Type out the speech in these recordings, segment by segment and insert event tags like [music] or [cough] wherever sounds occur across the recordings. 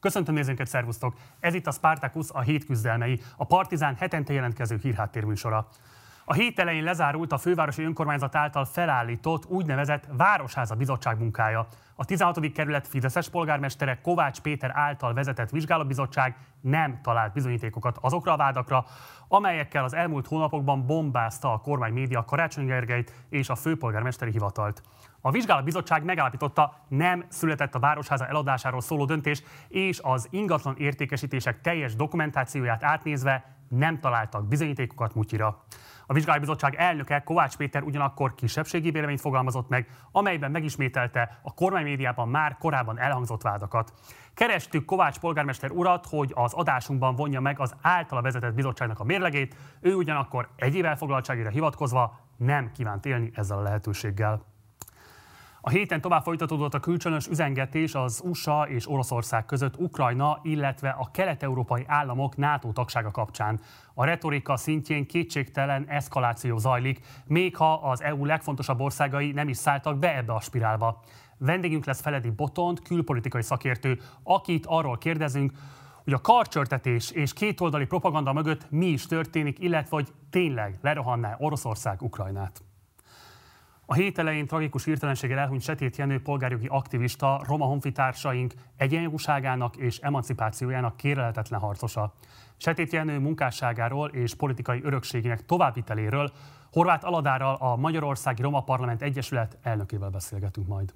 Köszöntöm nézőnket, szervusztok! Ez itt a Spartacus, a hét küzdelmei, a Partizán hetente jelentkező hírháttérműsora. A hét elején lezárult a fővárosi önkormányzat által felállított úgynevezett Városháza Bizottság munkája. A 16. kerület Fideszes polgármestere Kovács Péter által vezetett vizsgálóbizottság nem talált bizonyítékokat azokra a vádakra, amelyekkel az elmúlt hónapokban bombázta a kormány média Karácsony Gergelyt és a főpolgármesteri hivatalt. A vizsgálatbizottság megállapította, nem született a Városháza eladásáról szóló döntés, és az ingatlan értékesítések teljes dokumentációját átnézve nem találtak bizonyítékokat mutyira. A vizsgálóbizottság elnöke Kovács Péter ugyanakkor kisebbségi véleményt fogalmazott meg, amelyben megismételte a kormánymédiában már korábban elhangzott vádakat. Kerestük Kovács polgármester urat, hogy az adásunkban vonja meg az általa vezetett bizottságnak a mérlegét, ő ugyanakkor egyéb elfoglaltságira hivatkozva nem kívánt élni ezzel a lehetőséggel. A héten tovább folytatódott a kölcsönös üzengetés az USA és Oroszország között Ukrajna, illetve a kelet-európai államok NATO tagsága kapcsán. A retorika szintjén kétségtelen eszkaláció zajlik, még ha az EU legfontosabb országai nem is szálltak be ebbe a spirálba. Vendégünk lesz Feledi Botont, külpolitikai szakértő, akit arról kérdezünk, hogy a karcsörtetés és kétoldali propaganda mögött mi is történik, illetve hogy tényleg lerohanná Oroszország Ukrajnát. A hét elején tragikus hirtelenséggel elhunyt Setét Jenő polgárjogi aktivista, roma honfitársaink egyenjogúságának és emancipációjának kérelhetetlen harcosa. Setét Jenő munkásságáról és politikai örökségének továbbviteléről Horváth Aladárral, a Magyarországi Roma Parlament Egyesület elnökével beszélgetünk majd.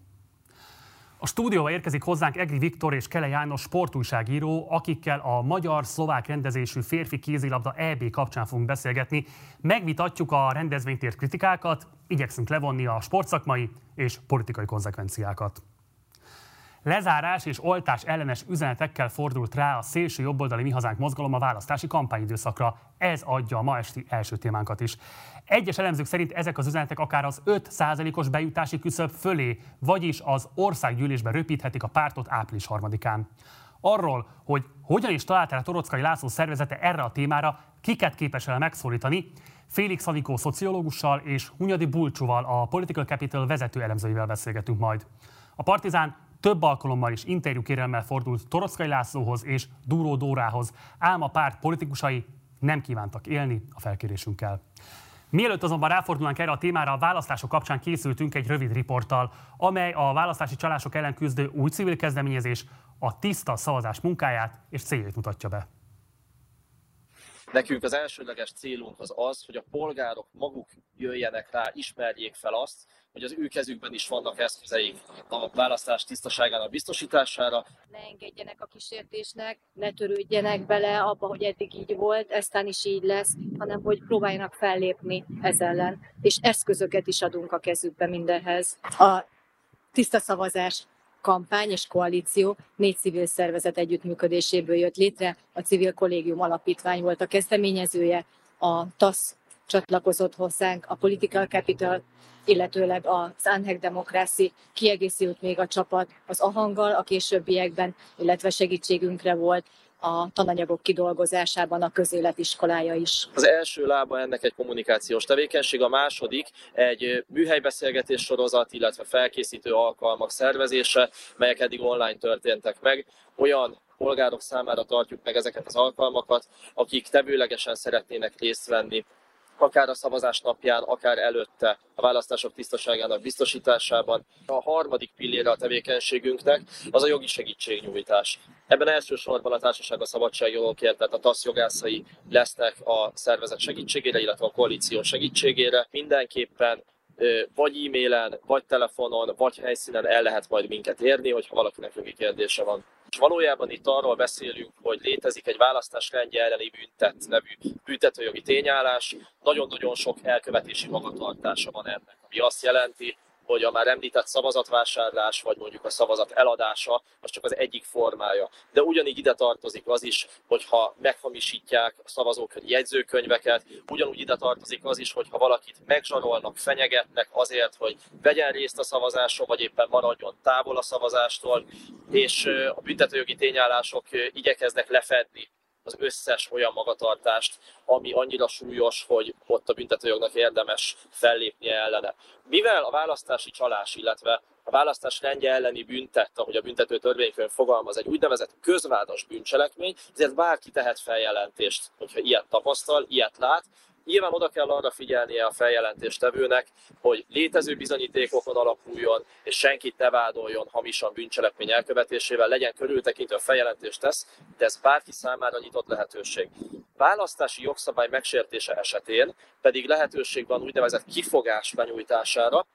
A stúdióba érkezik hozzánk Egri Viktor és Kele János sportújságíró, akikkel a magyar-szlovák rendezésű férfi kézilabda EB kapcsán fogunk beszélgetni. Megvitatjuk a rendezvénytért kritikákat, igyekszünk levonni a sportszakmai és politikai konzekvenciákat. Lezárás és oltás ellenes üzenetekkel fordult rá a szélső jobboldali Mi Hazánk mozgalom a választási kampányidőszakra. Ez adja a ma esti első témánkat is. Egyes elemzők szerint ezek az üzenetek akár az 5%-os bejutási küszöb fölé, vagyis az országgyűlésben röpíthetik a pártot április harmadikán. Arról, hogy hogyan is talált a Torockai László szervezete erre a témára, kiket képes el megszólítani, Félix Anikó szociológussal és Hunyadi Bulcsúval, a Political Capital vezető elemzőivel beszélgetünk majd. A Partizán több alkalommal is interjúkérelmmel fordult Torockai Lászlóhoz és Dúró Dórához, ám a párt politikusai nem kívántak élni a felkérésünkkel. Mielőtt azonban ráfordulnánk erre a témára, a választások kapcsán készültünk egy rövid riporttal, amely a választási csalások ellen küzdő új civil kezdeményezés a tiszta szavazás munkáját és céljait mutatja be. Nekünk az elsődleges célunk az az, hogy a polgárok maguk jöjjenek rá, ismerjék fel azt, hogy az ő kezükben is vannak eszközeik a választás tisztaságának biztosítására. Ne engedjenek a kísértésnek, ne törődjenek bele abba, hogy eddig így volt, eztán is így lesz, hanem hogy próbáljanak fellépni ez ellen. És eszközöket is adunk a kezükbe mindenhez. A tiszta szavazás kampány és koalíció négy civil szervezet együttműködéséből jött létre. A Civil Kollégium Alapítvány volt a kezdeményezője, a TASZ csatlakozott hozzánk, a Political Capital, illetőleg az Anhek Democracy kiegészült még a csapat az Ahanggal a későbbiekben, illetve segítségünkre volt a tananyagok kidolgozásában a közéletiskolája is. Az első lába ennek egy kommunikációs tevékenység, a második egy műhelybeszélgetés sorozat, illetve felkészítő alkalmak szervezése, melyek eddig online történtek meg. Olyan polgárok számára tartjuk meg ezeket az alkalmakat, akik tevőlegesen szeretnének részt venni akár a szavazás napján, akár előtte a választások tisztaságának biztosításában. A harmadik pillére a tevékenységünknek az a jogi segítségnyújtás. Ebben elsősorban a társaság a szabadságjogokért, tehát a TASZ jogászai lesznek a szervezet segítségére, illetve a koalíció segítségére. Mindenképpen vagy e-mailen, vagy telefonon, vagy helyszínen el lehet majd minket érni, hogyha valakinek jogi kérdése van. És valójában itt arról beszélünk, hogy létezik egy választás rendje elleni büntet nevű büntetőjogi tényállás. Nagyon-nagyon sok elkövetési magatartása van ennek, ami azt jelenti, hogy a már említett szavazatvásárlás, vagy mondjuk a szavazat eladása, az csak az egyik formája. De ugyanígy ide tartozik az is, hogyha meghamisítják a szavazók jegyzőkönyveket, ugyanúgy ide tartozik az is, hogyha valakit megzsarolnak, fenyegetnek azért, hogy vegyen részt a szavazáson, vagy éppen maradjon távol a szavazástól, és a büntetőjogi tényállások igyekeznek lefedni az összes olyan magatartást, ami annyira súlyos, hogy ott a büntetőjognak érdemes fellépnie ellene. Mivel a választási csalás, illetve a választás rendje elleni büntet, ahogy a büntető törvénykönyv fogalmaz, egy úgynevezett közvádos bűncselekmény, ezért bárki tehet feljelentést, hogyha ilyet tapasztal, ilyet lát, Nyilván oda kell arra figyelnie a feljelentéstevőnek, hogy létező bizonyítékokon alapuljon, és senkit ne vádoljon hamisan bűncselekmény elkövetésével, legyen körültekintő a feljelentést tesz, de ez bárki számára nyitott lehetőség. Választási jogszabály megsértése esetén pedig lehetőség van úgynevezett kifogás benyújtására,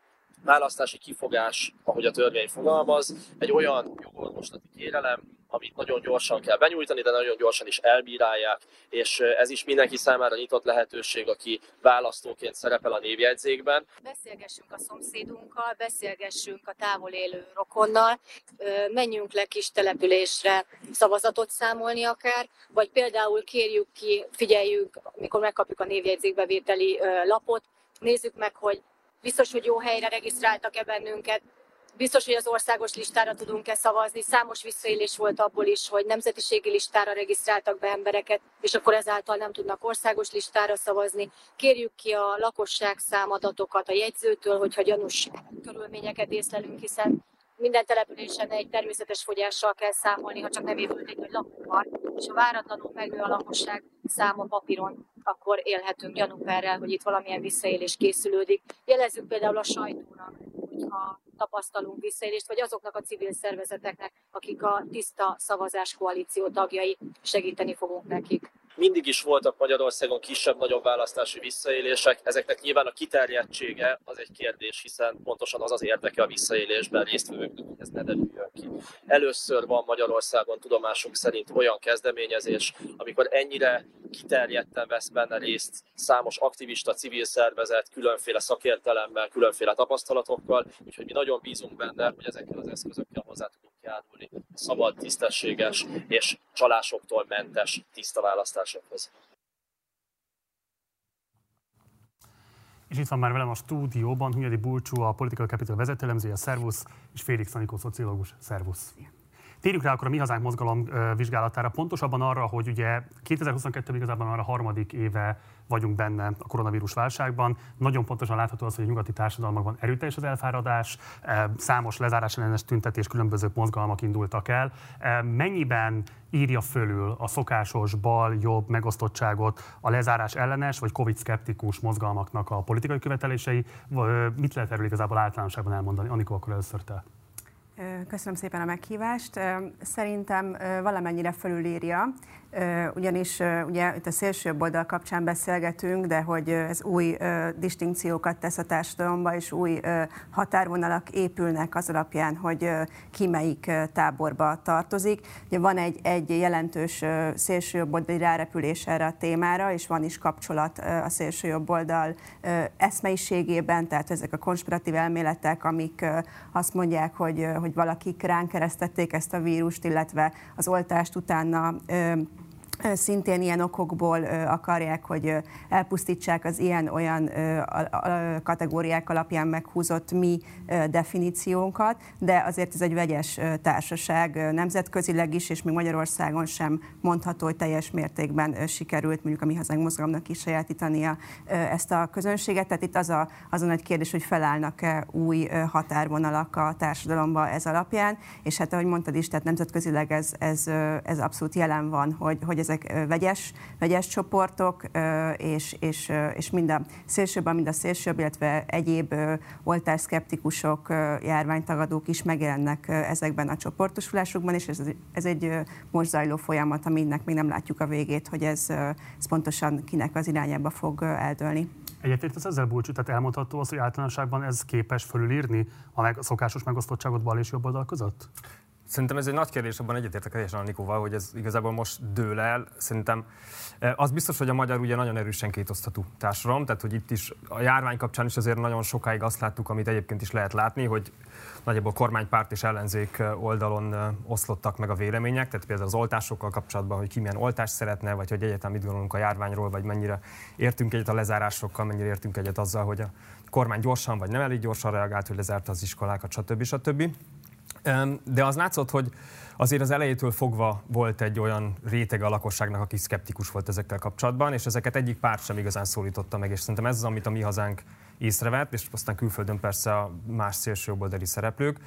választási kifogás, ahogy a törvény fogalmaz, egy olyan jogorvoslati kérelem, amit nagyon gyorsan kell benyújtani, de nagyon gyorsan is elbírálják, és ez is mindenki számára nyitott lehetőség, aki választóként szerepel a névjegyzékben. Beszélgessünk a szomszédunkkal, beszélgessünk a távol élő rokonnal, menjünk le kis településre szavazatot számolni akár, vagy például kérjük ki, figyeljük, mikor megkapjuk a névjegyzékbevételi lapot, nézzük meg, hogy biztos, hogy jó helyre regisztráltak-e bennünket, biztos, hogy az országos listára tudunk-e szavazni. Számos visszaélés volt abból is, hogy nemzetiségi listára regisztráltak be embereket, és akkor ezáltal nem tudnak országos listára szavazni. Kérjük ki a lakosság számadatokat a jegyzőtől, hogyha gyanús körülményeket észlelünk, hiszen minden településen egy természetes fogyással kell számolni, ha csak nem épült egy lakópark, és ha váratlanul megnő a lakosság száma papíron, akkor élhetünk gyanúperrel, hogy itt valamilyen visszaélés készülődik. Jelezzük például a sajtónak, hogyha tapasztalunk visszaélést, vagy azoknak a civil szervezeteknek, akik a tiszta szavazás koalíció tagjai, segíteni fogunk nekik. Mindig is voltak Magyarországon kisebb-nagyobb választási visszaélések, ezeknek nyilván a kiterjedtsége az egy kérdés, hiszen pontosan az az érdeke a visszaélésben résztvevőknek, hogy ez ne derüljön ki. Először van Magyarországon tudomásunk szerint olyan kezdeményezés, amikor ennyire kiterjedten vesz benne részt számos aktivista, civil szervezet, különféle szakértelemmel, különféle tapasztalatokkal, úgyhogy mi nagyon bízunk benne, hogy ezekkel az eszközökkel hozzá tudunk járulni szabad, tisztességes és csalásoktól mentes tiszta választásokhoz. És itt van már velem a stúdióban Hunyadi Bulcsú, a Political Capital vezetőlemzője, szervusz, és Félix Anikó, szociológus, szervusz. Térjünk rá akkor a Mi Hazánk mozgalom vizsgálatára, pontosabban arra, hogy ugye 2022 igazából már a harmadik éve vagyunk benne a koronavírus válságban. Nagyon pontosan látható az, hogy a nyugati társadalmakban erőteljes az elfáradás, számos lezárás ellenes tüntetés, különböző mozgalmak indultak el. Mennyiben írja fölül a szokásos bal-jobb megosztottságot a lezárás ellenes vagy covid-szkeptikus mozgalmaknak a politikai követelései? Mit lehet erről igazából általánosságban elmondani? Anikó, akkor először te. Köszönöm szépen a meghívást. Szerintem valamennyire fölülírja, ugyanis ugye itt a szélső oldal kapcsán beszélgetünk, de hogy ez új distinkciókat tesz a társadalomba, és új határvonalak épülnek az alapján, hogy ki melyik táborba tartozik. Ugye van egy, egy jelentős szélső oldali rárepülés erre a témára, és van is kapcsolat a szélső jobb oldal eszmeiségében, tehát ezek a konspiratív elméletek, amik azt mondják, hogy, hogy valakik ránk keresztették ezt a vírust, illetve az oltást utána szintén ilyen okokból akarják, hogy elpusztítsák az ilyen-olyan kategóriák alapján meghúzott mi definíciónkat, de azért ez egy vegyes társaság nemzetközileg is, és még Magyarországon sem mondható, hogy teljes mértékben sikerült mondjuk a Mi Hazánk mozgalomnak is sajátítania ezt a közönséget. Tehát itt az a, az a nagy kérdés, hogy felállnak-e új határvonalak a társadalomba ez alapján, és hát ahogy mondtad is, tehát nemzetközileg ez, ez, ez abszolút jelen van, hogy, hogy ezek vegyes, vegyes csoportok, és, és, és mind a szélsőben, mind a szélsőbb, illetve egyéb oltásszkeptikusok, járványtagadók is megjelennek ezekben a csoportosulásokban, és ez, ez egy most zajló folyamat, aminek még nem látjuk a végét, hogy ez, ez pontosan kinek az irányába fog eldőlni. Egyetért ezzel búcsú, tehát elmondható az, hogy általánosságban ez képes fölülírni a meg, szokásos megosztottságot bal és jobb oldal között? Szerintem ez egy nagy kérdés, abban egyetértek teljesen Nikóval, hogy ez igazából most dől el. Szerintem eh, az biztos, hogy a magyar ugye nagyon erősen kétosztatú társadalom, tehát hogy itt is a járvány kapcsán is azért nagyon sokáig azt láttuk, amit egyébként is lehet látni, hogy nagyjából kormánypárt és ellenzék eh, oldalon eh, oszlottak meg a vélemények, tehát például az oltásokkal kapcsolatban, hogy ki milyen oltást szeretne, vagy hogy egyáltalán mit gondolunk a járványról, vagy mennyire értünk egyet a lezárásokkal, mennyire értünk egyet azzal, hogy a kormány gyorsan vagy nem elég gyorsan reagált, hogy lezárta az iskolákat, stb. stb. De az látszott, hogy azért az elejétől fogva volt egy olyan réteg a lakosságnak, aki szkeptikus volt ezekkel kapcsolatban, és ezeket egyik párt sem igazán szólította meg, és szerintem ez az, amit a mi hazánk észrevett, és aztán külföldön persze a más szélsőjobboldali szereplők.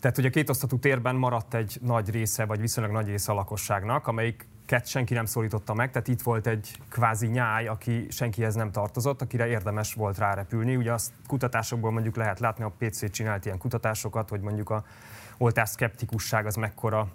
Tehát ugye a kétosztatú térben maradt egy nagy része, vagy viszonylag nagy része a lakosságnak, amelyik senki nem szólította meg, tehát itt volt egy kvázi nyáj, aki senkihez nem tartozott, akire érdemes volt rárepülni. Ugye azt kutatásokból mondjuk lehet látni, a PC csinált ilyen kutatásokat, hogy mondjuk a oltás szkeptikusság az mekkora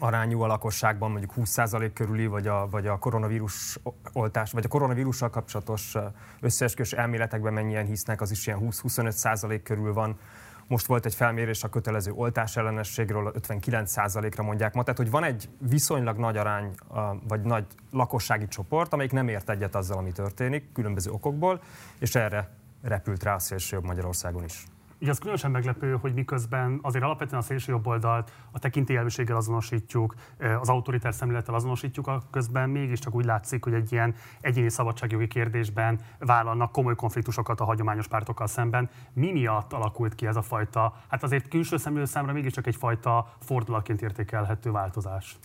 arányú a lakosságban, mondjuk 20% körüli, vagy a, vagy a koronavírus oltás, vagy a koronavírussal kapcsolatos összeesküvés elméletekben mennyien hisznek, az is ilyen 20-25% körül van. Most volt egy felmérés a kötelező oltás ellenességről, 59%-ra mondják ma. Tehát, hogy van egy viszonylag nagy arány, vagy nagy lakossági csoport, amelyik nem ért egyet azzal, ami történik, különböző okokból, és erre repült rá a szélsőjobb Magyarországon is. Így az különösen meglepő, hogy miközben azért alapvetően a szélső jobb oldalt a tekintélyelvűséggel azonosítjuk, az autoritár szemlélettel azonosítjuk, a közben mégiscsak úgy látszik, hogy egy ilyen egyéni szabadságjogi kérdésben vállalnak komoly konfliktusokat a hagyományos pártokkal szemben. Mi miatt alakult ki ez a fajta, hát azért külső szemlélő számra mégiscsak egyfajta fordulatként értékelhető változás?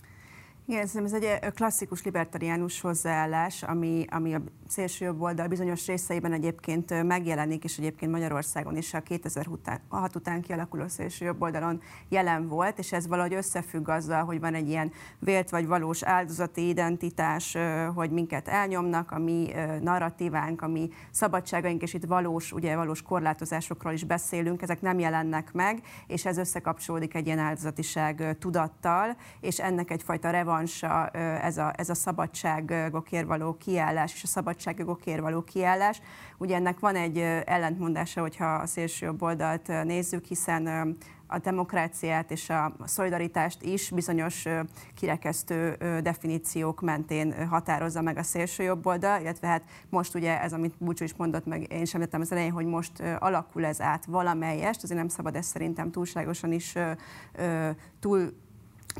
Igen, ez egy klasszikus libertariánus hozzáállás, ami, ami a szélső jobb oldal bizonyos részeiben egyébként megjelenik, és egyébként Magyarországon is a 2006 után kialakuló szélső jobb oldalon jelen volt, és ez valahogy összefügg azzal, hogy van egy ilyen vélt vagy valós áldozati identitás, hogy minket elnyomnak, a mi narratívánk, a mi szabadságaink, és itt valós, ugye valós korlátozásokról is beszélünk, ezek nem jelennek meg, és ez összekapcsolódik egy ilyen áldozatiság tudattal, és ennek egyfajta revan revansa ez a, ez a szabadságokért való kiállás és a szabadságjogokért való kiállás. Ugye ennek van egy ellentmondása, hogyha a szélső jobb oldalt nézzük, hiszen a demokráciát és a szolidaritást is bizonyos kirekesztő definíciók mentén határozza meg a szélső jobb oldal, illetve hát most ugye ez, amit Búcsú is mondott, meg én sem lettem az elején, hogy most alakul ez át valamelyest, azért nem szabad ezt szerintem túlságosan is túl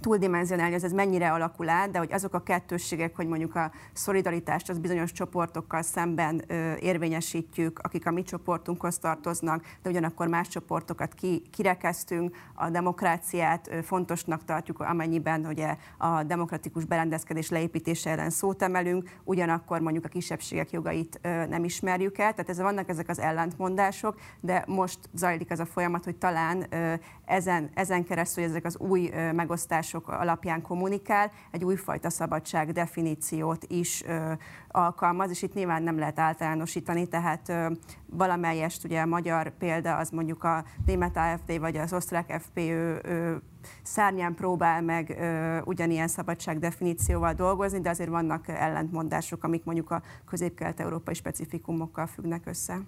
túldimenzionálni, hogy ez mennyire alakul át, de hogy azok a kettősségek, hogy mondjuk a szolidaritást az bizonyos csoportokkal szemben ö, érvényesítjük, akik a mi csoportunkhoz tartoznak, de ugyanakkor más csoportokat ki, kirekeztünk, a demokráciát ö, fontosnak tartjuk, amennyiben ugye a demokratikus berendezkedés leépítése ellen szót emelünk, ugyanakkor mondjuk a kisebbségek jogait ö, nem ismerjük el, tehát ez, vannak ezek az ellentmondások, de most zajlik ez a folyamat, hogy talán ö, ezen, ezen keresztül ezek az új ö, megosztások kutatások alapján kommunikál, egy újfajta szabadság definíciót is ö, alkalmaz, és itt nyilván nem lehet általánosítani, tehát ö, valamelyest ugye a magyar példa az mondjuk a német AFD vagy az osztrák FPÖ ö, szárnyán próbál meg ö, ugyanilyen szabadság definícióval dolgozni, de azért vannak ellentmondások, amik mondjuk a közép-kelet-európai specifikumokkal függnek össze.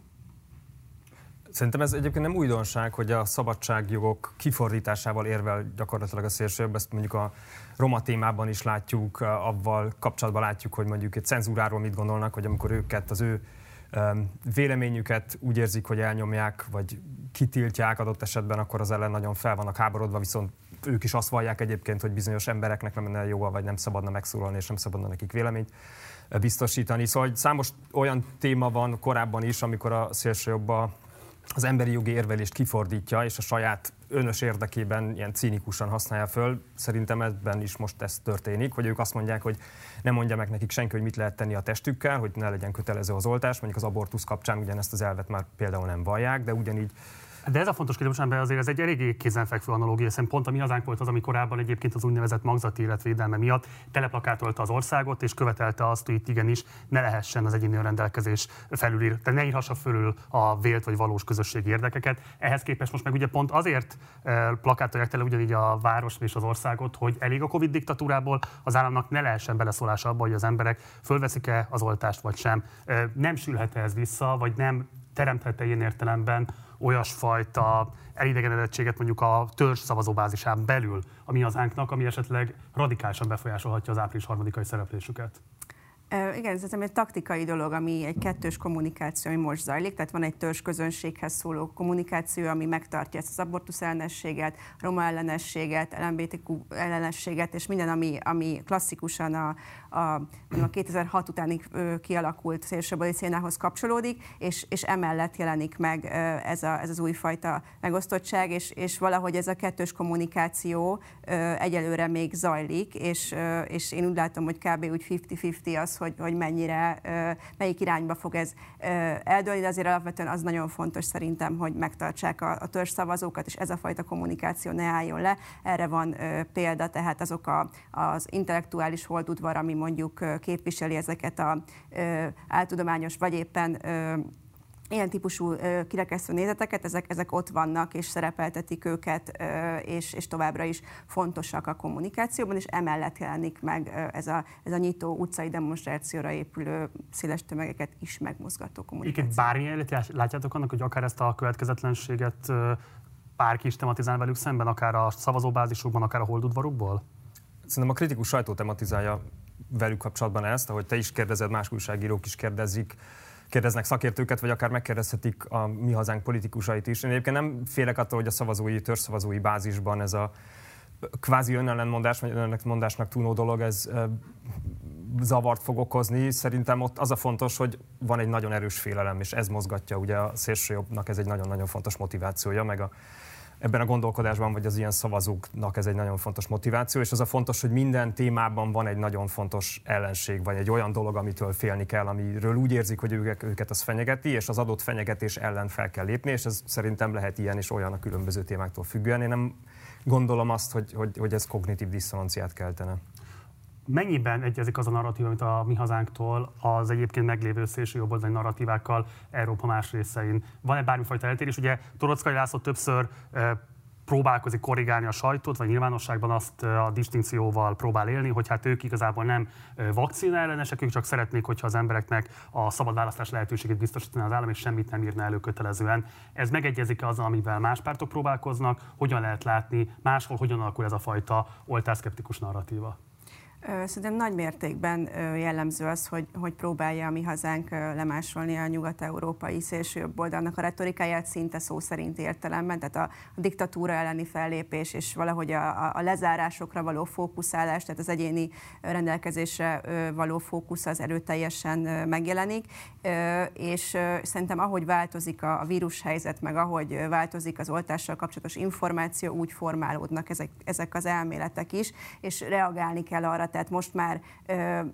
Szerintem ez egyébként nem újdonság, hogy a szabadságjogok kifordításával érvel gyakorlatilag a szélsőjobb, ezt mondjuk a roma témában is látjuk, avval kapcsolatban látjuk, hogy mondjuk egy cenzúráról mit gondolnak, hogy amikor őket, az ő véleményüket úgy érzik, hogy elnyomják, vagy kitiltják adott esetben, akkor az ellen nagyon fel vannak háborodva, viszont ők is azt vallják egyébként, hogy bizonyos embereknek nem lenne jó, vagy nem szabadna megszólalni, és nem szabadna nekik véleményt biztosítani. Szóval számos olyan téma van korábban is, amikor a szélsőjobba az emberi jogi érvelést kifordítja, és a saját önös érdekében ilyen cínikusan használja föl. Szerintem ebben is most ez történik, hogy ők azt mondják, hogy nem mondja meg nekik senki, hogy mit lehet tenni a testükkel, hogy ne legyen kötelező az oltás. Mondjuk az abortusz kapcsán ugyanezt az elvet már például nem vallják, de ugyanígy de ez a fontos kérdés, mert azért ez egy eléggé kézenfekvő analógia, hiszen pont a mi hazánk volt az, ami korábban egyébként az úgynevezett magzati életvédelme miatt teleplakátolta az országot, és követelte azt, hogy itt igenis ne lehessen az egyéni rendelkezés felülír, tehát ne írhassa fölül a vélt vagy valós közösségi érdekeket. Ehhez képest most meg ugye pont azért eh, plakátolják tele ugyanígy a város és az országot, hogy elég a Covid diktatúrából, az államnak ne lehessen beleszólása abba, hogy az emberek fölveszik-e az oltást vagy sem. Eh, nem sülhet ez vissza, vagy nem teremthet-e ilyen értelemben olyasfajta elidegenedettséget mondjuk a törzs szavazóbázisán belül a mi hazánknak, ami esetleg radikálisan befolyásolhatja az április harmadikai szereplésüket? Igen, ez egy taktikai dolog, ami egy kettős kommunikáció, ami most zajlik. Tehát van egy törzs közönséghez szóló kommunikáció, ami megtartja ezt az abortusz ellenességet, roma ellenességet, LMBTQ ellenességet, és minden, ami, ami klasszikusan a, a, a 2006 utáni kialakult szélsőbeli szénához kapcsolódik, és, és emellett jelenik meg ez, a, ez az újfajta megosztottság, és, és valahogy ez a kettős kommunikáció egyelőre még zajlik, és, és én úgy látom, hogy kb. úgy 50-50 az, hogy, hogy mennyire, melyik irányba fog ez eldőlni, de azért alapvetően az nagyon fontos szerintem, hogy megtartsák a, a szavazókat, és ez a fajta kommunikáció ne álljon le. Erre van példa, tehát azok a, az intellektuális holdudvar, ami mondjuk képviseli ezeket a áltudományos, vagy éppen ilyen típusú kirekesztő nézeteket, ezek, ezek ott vannak, és szerepeltetik őket, és, és továbbra is fontosak a kommunikációban, és emellett jelenik meg ez a, ez a nyitó utcai demonstrációra épülő széles tömegeket is megmozgató kommunikáció. Igen, bármilyen látjátok annak, hogy akár ezt a következetlenséget bárki is tematizál velük szemben, akár a szavazóbázisukban, akár a holdudvarukból? Szerintem a kritikus sajtó tematizálja velük kapcsolatban ezt, ahogy te is kérdezed, más újságírók is kérdezik, kérdeznek szakértőket, vagy akár megkérdezhetik a mi hazánk politikusait is. Én egyébként nem félek attól, hogy a szavazói, törzszavazói bázisban ez a kvázi önellenmondás, vagy önellentmondásnak túló dolog, ez zavart fog okozni. Szerintem ott az a fontos, hogy van egy nagyon erős félelem, és ez mozgatja ugye a szélsőjobbnak, ez egy nagyon-nagyon fontos motivációja, meg a ebben a gondolkodásban, vagy az ilyen szavazóknak ez egy nagyon fontos motiváció, és az a fontos, hogy minden témában van egy nagyon fontos ellenség, vagy egy olyan dolog, amitől félni kell, amiről úgy érzik, hogy őket, őket az fenyegeti, és az adott fenyegetés ellen fel kell lépni, és ez szerintem lehet ilyen és olyan a különböző témáktól függően. Én nem gondolom azt, hogy, hogy, hogy ez kognitív diszonanciát keltene mennyiben egyezik az a narratíva, amit a mi hazánktól az egyébként meglévő szélső jobboldali narratívákkal Európa más részein? Van-e bármifajta eltérés? Ugye Torockai László többször próbálkozik korrigálni a sajtót, vagy nyilvánosságban azt a distinkcióval próbál élni, hogy hát ők igazából nem vakcina ellenesek, ők csak szeretnék, hogyha az embereknek a szabad választás lehetőségét biztosítani az állam, és semmit nem írna elő kötelezően. Ez megegyezik az, amivel más pártok próbálkoznak, hogyan lehet látni, máshol hogyan alakul ez a fajta oltászkeptikus narratíva? Szerintem nagy mértékben jellemző az, hogy, hogy próbálja a mi hazánk lemásolni a nyugat-európai szélsőjobb oldalnak a retorikáját szinte szó szerint értelemben, tehát a, a diktatúra elleni fellépés és valahogy a, a lezárásokra való fókuszálás, tehát az egyéni rendelkezésre való fókusz az erőteljesen megjelenik, és szerintem ahogy változik a vírushelyzet, meg ahogy változik az oltással kapcsolatos információ, úgy formálódnak ezek, ezek az elméletek is, és reagálni kell arra, tehát most már,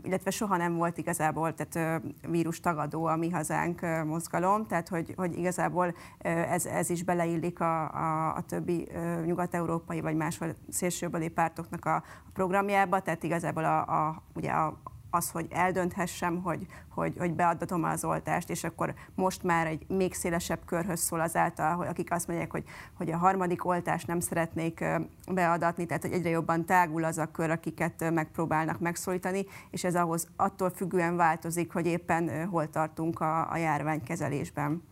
illetve soha nem volt igazából tehát vírus tagadó a mi hazánk mozgalom, tehát hogy, hogy igazából ez, ez is beleillik a, a, a többi nyugat-európai vagy máshol szélsőbeli pártoknak a, a programjába, tehát igazából a, a, ugye a, az, hogy eldönthessem, hogy, hogy, hogy beadatom az oltást, és akkor most már egy még szélesebb körhöz szól azáltal, hogy akik azt mondják, hogy, hogy a harmadik oltást nem szeretnék beadatni, tehát hogy egyre jobban tágul az a kör, akiket megpróbálnak megszólítani, és ez ahhoz attól függően változik, hogy éppen hol tartunk a, a járványkezelésben.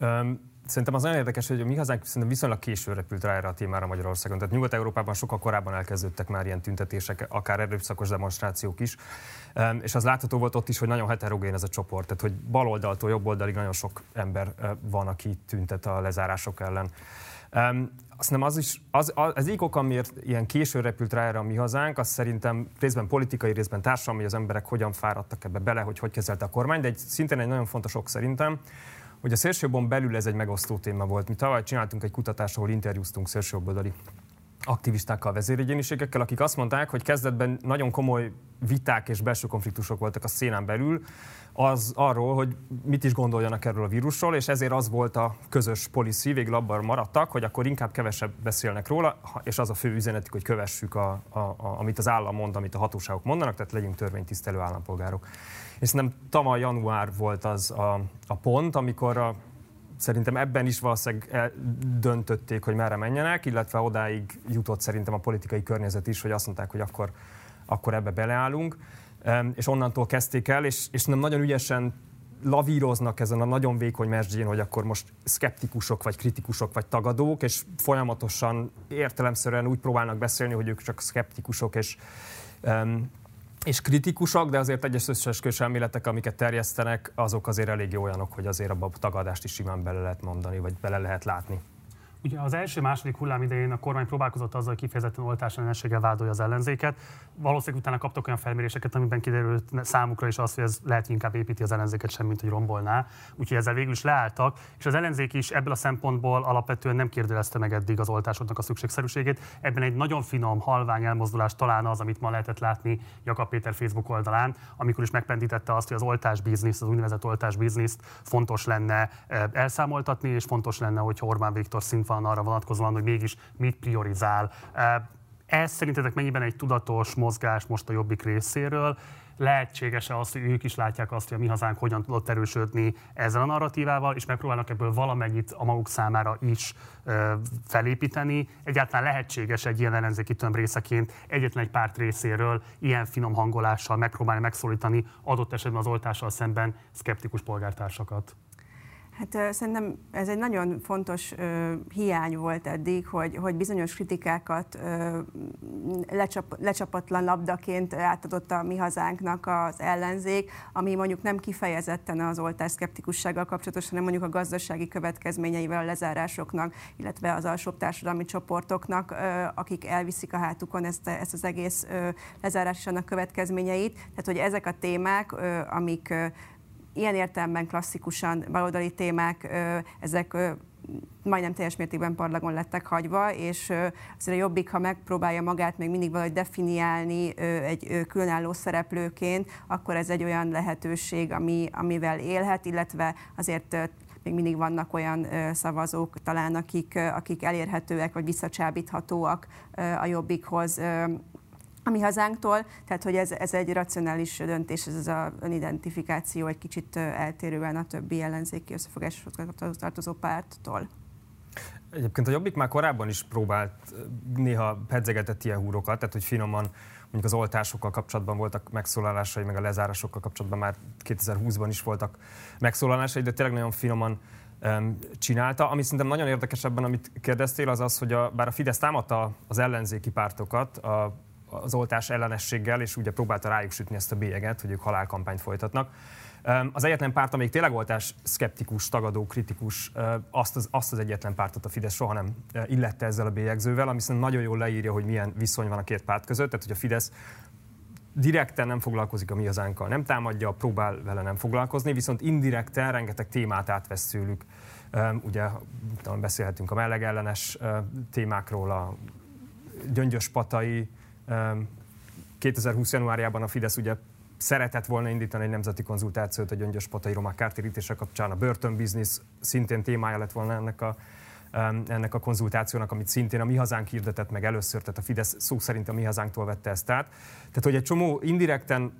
Um Szerintem az nagyon érdekes, hogy a mi hazánk szerintem viszonylag késő repült rá erre a témára Magyarországon. Tehát Nyugat-Európában sokkal korábban elkezdődtek már ilyen tüntetések, akár erőszakos demonstrációk is. És az látható volt ott is, hogy nagyon heterogén ez a csoport. Tehát, hogy baloldaltól jobboldalig nagyon sok ember van, aki tüntet a lezárások ellen. Um, azt nem az is, az, az, az egyik ok, amiért ilyen késő repült rá erre a mi hazánk, az szerintem részben politikai, részben társadalmi, hogy az emberek hogyan fáradtak ebbe bele, hogy hogy kezelte a kormány, de egy, szintén egy nagyon fontos ok szerintem, hogy a szélsőjobbon belül ez egy megosztó téma volt. Mi tavaly csináltunk egy kutatást, ahol interjúztunk szélsőjobboldali aktivistákkal, vezéregyéniségekkel, akik azt mondták, hogy kezdetben nagyon komoly viták és belső konfliktusok voltak a szénán belül, az arról, hogy mit is gondoljanak erről a vírusról, és ezért az volt a közös policy, végül abban maradtak, hogy akkor inkább kevesebb beszélnek róla, és az a fő üzenetük, hogy kövessük, a, a, a, amit az állam mond, amit a hatóságok mondanak, tehát legyünk törvénytisztelő állampolgárok. És nem tavaly január volt az a, a pont, amikor a, szerintem ebben is valószínűleg döntötték, hogy merre menjenek, illetve odáig jutott szerintem a politikai környezet is, hogy azt mondták, hogy akkor, akkor ebbe beleállunk. És onnantól kezdték el, és, és nem nagyon ügyesen lavíroznak ezen a nagyon vékony mesdjén, hogy akkor most szkeptikusok, vagy kritikusok, vagy tagadók, és folyamatosan értelemszerűen úgy próbálnak beszélni, hogy ők csak szkeptikusok, és és kritikusak, de azért egyes összeesküvés elméletek, amiket terjesztenek, azok azért elég olyanok, hogy azért abban a tagadást is simán bele lehet mondani, vagy bele lehet látni. Ugye az első-második hullám idején a kormány próbálkozott azzal, hogy kifejezetten oltás ellenességgel vádolja az ellenzéket. Valószínűleg utána kaptak olyan felméréseket, amiben kiderült számukra is az, hogy ez lehet, inkább építi az ellenzéket sem, mint hogy rombolná. Úgyhogy ezzel végül is leálltak, és az ellenzék is ebből a szempontból alapvetően nem kérdezte meg eddig az oltásoknak a szükségszerűségét. Ebben egy nagyon finom, halvány elmozdulás talán az, amit ma lehetett látni Jakab Péter Facebook oldalán, amikor is megpendítette azt, hogy az oltás biznisz, az úgynevezett oltás bizniszt fontos lenne eh, elszámoltatni, és fontos lenne, hogy Orbán Viktor szint van arra vonatkozóan, hogy mégis mit priorizál. Ez szerintetek mennyiben egy tudatos mozgás most a jobbik részéről? lehetséges-e az, hogy ők is látják azt, hogy a mi hazánk hogyan tudott erősödni ezzel a narratívával, és megpróbálnak ebből valamennyit a maguk számára is ö, felépíteni. Egyáltalán lehetséges egy ilyen ellenzéki tömb részeként egyetlen egy párt részéről ilyen finom hangolással megpróbálni megszólítani adott esetben az oltással szemben szkeptikus polgártársakat? Hát szerintem ez egy nagyon fontos ö, hiány volt eddig, hogy, hogy bizonyos kritikákat ö, lecsap, lecsapatlan labdaként átadott a mi hazánknak az ellenzék, ami mondjuk nem kifejezetten az oltás szkeptikussággal kapcsolatos, hanem mondjuk a gazdasági következményeivel a lezárásoknak, illetve az alsóbb társadalmi csoportoknak, ö, akik elviszik a hátukon ezt, ezt az egész ö, lezárás és annak következményeit. Tehát, hogy ezek a témák, ö, amik ö, ilyen értelemben klasszikusan baloldali témák, ezek majdnem teljes mértékben parlagon lettek hagyva, és azért a Jobbik, ha megpróbálja magát még mindig valahogy definiálni egy különálló szereplőként, akkor ez egy olyan lehetőség, ami, amivel élhet, illetve azért még mindig vannak olyan szavazók talán, akik, akik elérhetőek vagy visszacsábíthatóak a Jobbikhoz a mi hazánktól, tehát hogy ez, ez egy racionális döntés, ez az a önidentifikáció egy kicsit eltérően a többi ellenzéki összefogáshoz tartozó párttól. Egyébként a Jobbik már korábban is próbált néha pedzegetett ilyen húrokat, tehát hogy finoman mondjuk az oltásokkal kapcsolatban voltak megszólalásai, meg a lezárásokkal kapcsolatban már 2020-ban is voltak megszólalásai, de tényleg nagyon finoman csinálta. Ami szerintem nagyon érdekes ebben, amit kérdeztél, az az, hogy a, bár a Fidesz támadta az ellenzéki pártokat, a az oltás ellenességgel, és ugye próbálta rájuk sütni ezt a bélyeget, hogy ők halálkampányt folytatnak. Az egyetlen párt, amelyik tényleg oltás szkeptikus, tagadó, kritikus, azt az, azt az egyetlen pártot a Fidesz soha nem illette ezzel a bélyegzővel, ami szerintem nagyon jól leírja, hogy milyen viszony van a két párt között. Tehát, hogy a Fidesz direkten nem foglalkozik a mi hazánkkal, nem támadja, próbál vele nem foglalkozni, viszont indirekten rengeteg témát átvesz tőlük. Ugye beszélhetünk a mellegellenes témákról, a gyöngyös patai 2020. januárjában a Fidesz ugye szeretett volna indítani egy nemzeti konzultációt a gyöngyös patai romák kártérítése kapcsán. A börtönbiznisz szintén témája lett volna ennek a, ennek a konzultációnak, amit szintén a mi hazánk hirdetett meg először, tehát a Fidesz szó szerint a mi hazánktól vette ezt át. Tehát, hogy egy csomó indirekten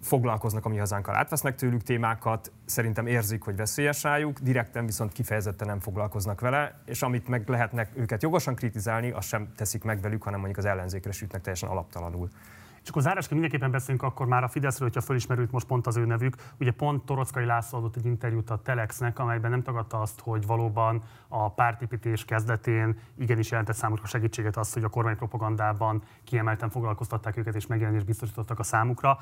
foglalkoznak a mi hazánkkal, átvesznek tőlük témákat, szerintem érzik, hogy veszélyes rájuk, direkten viszont kifejezetten nem foglalkoznak vele, és amit meg lehetnek őket jogosan kritizálni, azt sem teszik meg velük, hanem mondjuk az ellenzékre sütnek teljesen alaptalanul. És akkor zárásként mindenképpen beszélünk akkor már a Fideszről, hogyha fölismerült most pont az ő nevük. Ugye pont Torockai László adott egy interjút a Telexnek, amelyben nem tagadta azt, hogy valóban a pártépítés kezdetén igenis jelentett számukra segítséget az, hogy a kormány propagandában kiemelten foglalkoztatták őket és megjelenést biztosítottak a számukra.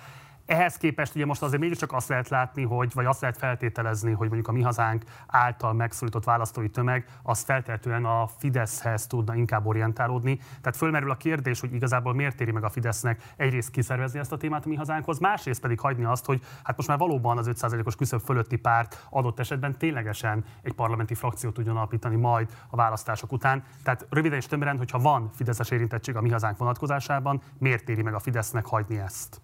Ehhez képest ugye most azért mégiscsak azt lehet látni, hogy, vagy azt lehet feltételezni, hogy mondjuk a mi hazánk által megszólított választói tömeg, az feltétlenül a Fideszhez tudna inkább orientálódni. Tehát fölmerül a kérdés, hogy igazából miért éri meg a Fidesznek egyrészt kiszervezni ezt a témát a mi hazánkhoz, másrészt pedig hagyni azt, hogy hát most már valóban az 5%-os küszöb fölötti párt adott esetben ténylegesen egy parlamenti frakciót tudjon alapítani majd a választások után. Tehát röviden és tömören, hogyha van Fideszes érintettség a mi hazánk vonatkozásában, miért éri meg a Fidesznek hagyni ezt?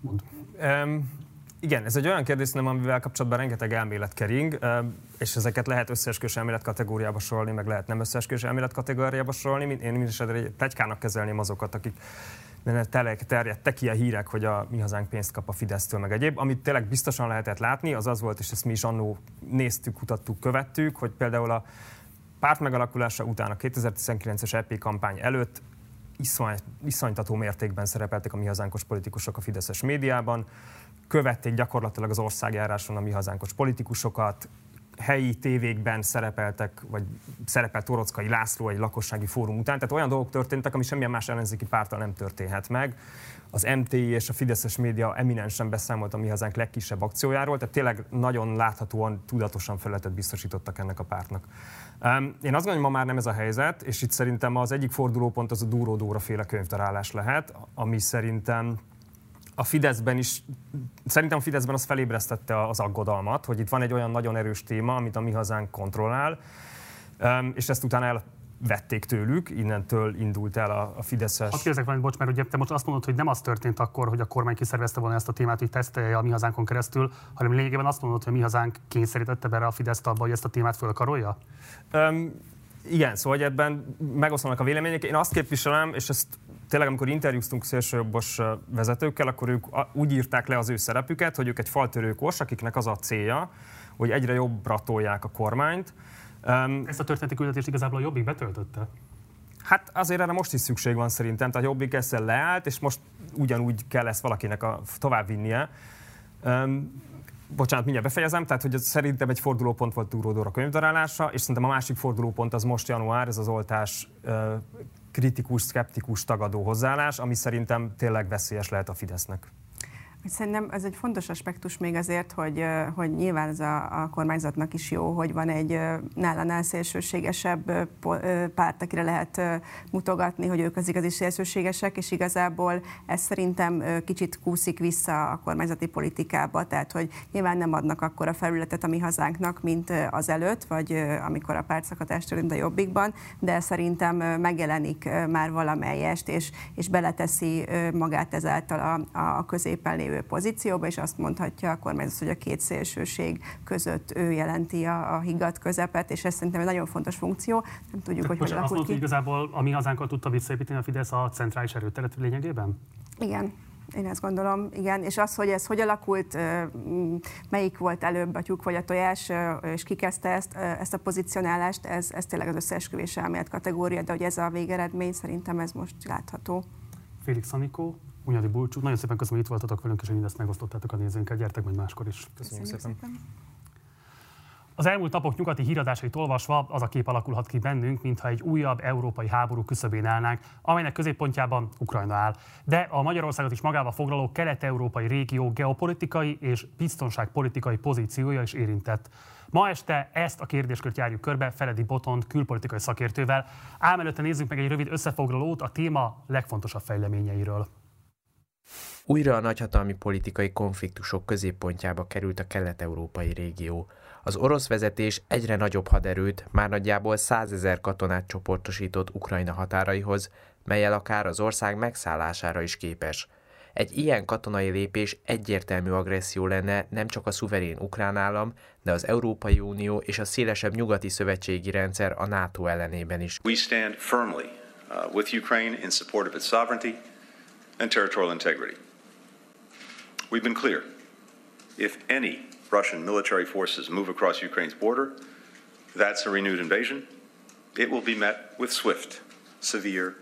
Mond. Um, igen, ez egy olyan kérdés, nem, amivel kapcsolatban rengeteg elmélet kering, és ezeket lehet összeesküvés elmélet kategóriába sorolni, meg lehet nem összeesküvés elmélet kategóriába sorolni. Én mindesetre egy plegykának kezelném azokat, akik terjedtek ilyen hírek, hogy a mi hazánk pénzt kap a Fidesztől, meg egyéb. Amit tényleg biztosan lehetett látni, az az volt, és ezt mi is annó néztük, kutattuk, követtük, hogy például a párt megalakulása után a 2019-es EP kampány előtt iszony, iszonytató mértékben szerepeltek a mi hazánkos politikusok a fideszes médiában, követték gyakorlatilag az országjáráson a mi hazánkos politikusokat, helyi tévékben szerepeltek, vagy szerepelt Torockai László egy lakossági fórum után. Tehát olyan dolgok történtek, ami semmilyen más ellenzéki pártal nem történhet meg. Az MTI és a Fideszes média eminensen beszámolt a mi hazánk legkisebb akciójáról, tehát tényleg nagyon láthatóan, tudatosan felületet biztosítottak ennek a pártnak. Én azt gondolom, hogy ma már nem ez a helyzet, és itt szerintem az egyik fordulópont az a Dúró Dóra féle könyvtalálás lehet, ami szerintem a Fideszben is, szerintem a Fideszben az felébresztette az aggodalmat, hogy itt van egy olyan nagyon erős téma, amit a mi hazánk kontrollál, és ezt utána elvették tőlük, innentől indult el a, a Fideszes... Azt kérdezek valamit, bocs, mert ugye te most azt mondod, hogy nem az történt akkor, hogy a kormány kiszervezte volna ezt a témát, hogy tesztelje a mi hazánkon keresztül, hanem lényegében azt mondod, hogy a mi hazánk kényszerítette bele a Fideszt abba, hogy ezt a témát fölkarolja? Um, igen, szóval hogy ebben megosztanak a vélemények. Én azt képviselem, és ezt tényleg amikor interjúztunk szélsőjobbos vezetőkkel, akkor ők úgy írták le az ő szerepüket, hogy ők egy faltörő kors, akiknek az a célja, hogy egyre jobbra tolják a kormányt. Ezt a történeti küldetést igazából a Jobbik betöltötte? Hát azért erre most is szükség van szerintem, tehát a Jobbik ezzel leállt, és most ugyanúgy kell ezt valakinek a, továbbvinnie. Um, bocsánat, mindjárt befejezem, tehát hogy ez szerintem egy fordulópont volt túródóra könyvdarálása, és szerintem a másik fordulópont az most január, ez az oltás kritikus, szkeptikus, tagadó hozzáállás, ami szerintem tényleg veszélyes lehet a Fidesznek. Szerintem ez egy fontos aspektus még azért, hogy, hogy nyilván ez a, a kormányzatnak is jó, hogy van egy nálánál szélsőségesebb párt, akire lehet mutogatni, hogy ők az igazi szélsőségesek, és igazából ez szerintem kicsit kúszik vissza a kormányzati politikába, tehát hogy nyilván nem adnak akkor a felületet a mi hazánknak, mint az előtt, vagy amikor a pártszakadás történt a Jobbikban, de szerintem megjelenik már valamelyest, és, és beleteszi magát ezáltal a, a középen lévő lévő pozícióba, és azt mondhatja a kormányzat, hogy a két szélsőség között ő jelenti a, a higgadt közepet, és ez szerintem egy nagyon fontos funkció. Nem tudjuk, hogy hogy alakult ki. igazából a mi hazánkkal tudta visszaépíteni a Fidesz a centrális erőteret lényegében? Igen, én ezt gondolom, igen. És az, hogy ez hogy alakult, melyik volt előbb a tyúk vagy a tojás, és ki kezdte ezt, ezt a pozicionálást, ez, ez tényleg az összeesküvés elmélet kategória, de hogy ez a végeredmény, szerintem ez most látható. Félix Anikó, Unyadi Bulcsú. Nagyon szépen köszönöm, hogy itt voltatok velünk, és hogy mindezt megosztottátok a nézőnkkel. Gyertek majd máskor is. Köszönjük, köszönjük szépen. szépen. Az elmúlt napok nyugati híradásait olvasva az a kép alakulhat ki bennünk, mintha egy újabb európai háború küszöbén állnánk, amelynek középpontjában Ukrajna áll. De a Magyarországot is magába foglaló kelet-európai régió geopolitikai és biztonságpolitikai pozíciója is érintett. Ma este ezt a kérdéskört járjuk körbe Feledi Botont külpolitikai szakértővel. Ám előtte nézzük meg egy rövid összefoglalót a téma legfontosabb fejleményeiről. Újra a nagyhatalmi politikai konfliktusok középpontjába került a kelet-európai régió. Az orosz vezetés egyre nagyobb haderőt, már nagyjából százezer katonát csoportosított Ukrajna határaihoz, melyel akár az ország megszállására is képes. Egy ilyen katonai lépés egyértelmű agresszió lenne nem csak a szuverén ukrán állam, de az Európai Unió és a szélesebb nyugati szövetségi rendszer a NATO ellenében is. We stand firmly uh, with Ukraine in support of its sovereignty and territorial integrity. We've been clear. If any Russian military forces move across Ukraine's border, that's a renewed invasion. It will be met with swift, severe,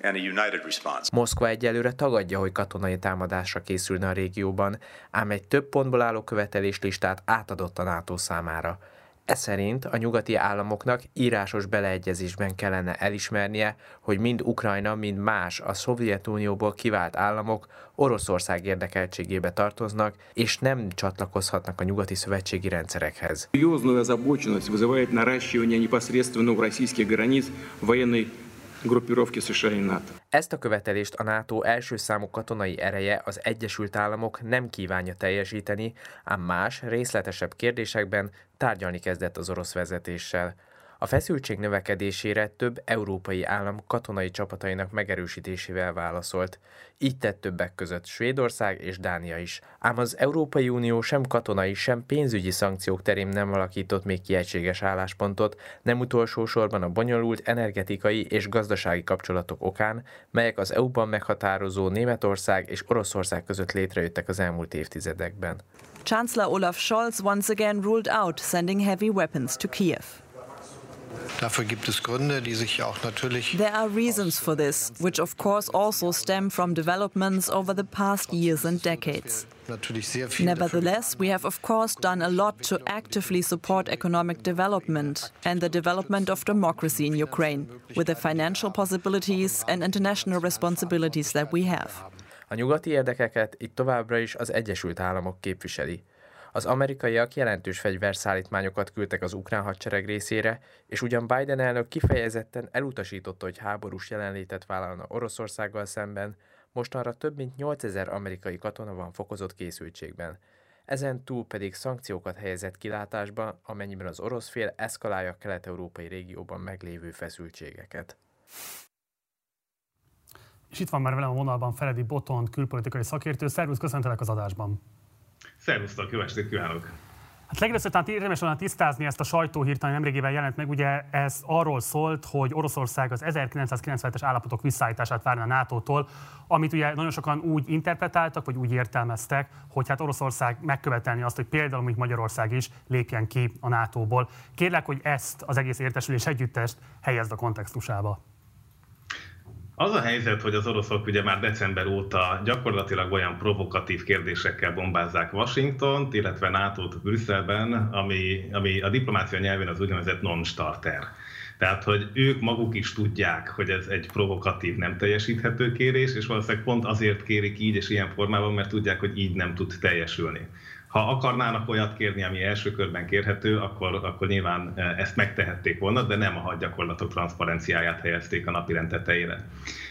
and a united response. Moszkva egyelőre tagadja, hogy katonai támadásra készülne a régióban, ám egy több pontból álló követeléslistát átadott a NATO számára. E szerint a nyugati államoknak írásos beleegyezésben kellene elismernie, hogy mind Ukrajna, mind más a Szovjetunióból kivált államok Oroszország érdekeltségébe tartoznak, és nem csatlakozhatnak a nyugati szövetségi rendszerekhez. Серьезную озабоченность вызывает наращивание непосредственно у российских границ военной группировки США и НАТО. Ezt a követelést a NATO első számú katonai ereje az Egyesült Államok nem kívánja teljesíteni, ám más, részletesebb kérdésekben tárgyalni kezdett az orosz vezetéssel. A feszültség növekedésére több európai állam katonai csapatainak megerősítésével válaszolt. Így tett többek között Svédország és Dánia is. Ám az Európai Unió sem katonai, sem pénzügyi szankciók terén nem alakított még ki álláspontot, nem utolsó sorban a bonyolult energetikai és gazdasági kapcsolatok okán, melyek az EU-ban meghatározó Németország és Oroszország között létrejöttek az elmúlt évtizedekben. Chancellor Olaf Scholz once again ruled out sending heavy weapons to Kiev. There are reasons for this, which of course also stem from developments over the past years and decades. Nevertheless, we have of course done a lot to actively support economic development and the development of democracy in Ukraine, with the financial possibilities and international responsibilities that we have. A nyugati érdekeket itt továbbra is az Egyesült Államok képviseli. Az amerikaiak jelentős fegyverszállítmányokat küldtek az ukrán hadsereg részére, és ugyan Biden elnök kifejezetten elutasította, hogy háborús jelenlétet vállalna Oroszországgal szemben, mostanra több mint 8000 amerikai katona van fokozott készültségben. Ezen túl pedig szankciókat helyezett kilátásba, amennyiben az orosz fél eszkalálja a kelet-európai régióban meglévő feszültségeket. És itt van már velem a vonalban Feledi Botond, külpolitikai szakértő. Szervusz, köszöntelek az adásban. Szervusztok, jó estét kívánok! Hát legelőször talán érdemes volna tisztázni ezt a sajtóhírt, ami nemrégében jelent meg. Ugye ez arról szólt, hogy Oroszország az 1997-es állapotok visszaállítását várna a NATO-tól, amit ugye nagyon sokan úgy interpretáltak, vagy úgy értelmeztek, hogy hát Oroszország megkövetelni azt, hogy például, mint Magyarország is lépjen ki a NATO-ból. Kérlek, hogy ezt az egész értesülés együttest helyezd a kontextusába. Az a helyzet, hogy az oroszok ugye már december óta gyakorlatilag olyan provokatív kérdésekkel bombázzák Washingtont, illetve NATO-t Brüsszelben, ami, ami a diplomácia nyelvén az úgynevezett non-starter. Tehát, hogy ők maguk is tudják, hogy ez egy provokatív, nem teljesíthető kérés, és valószínűleg pont azért kérik így és ilyen formában, mert tudják, hogy így nem tud teljesülni. Ha akarnának olyat kérni, ami első körben kérhető, akkor, akkor nyilván e, ezt megtehették volna, de nem a hadgyakorlatok transzparenciáját helyezték a napi tetejére.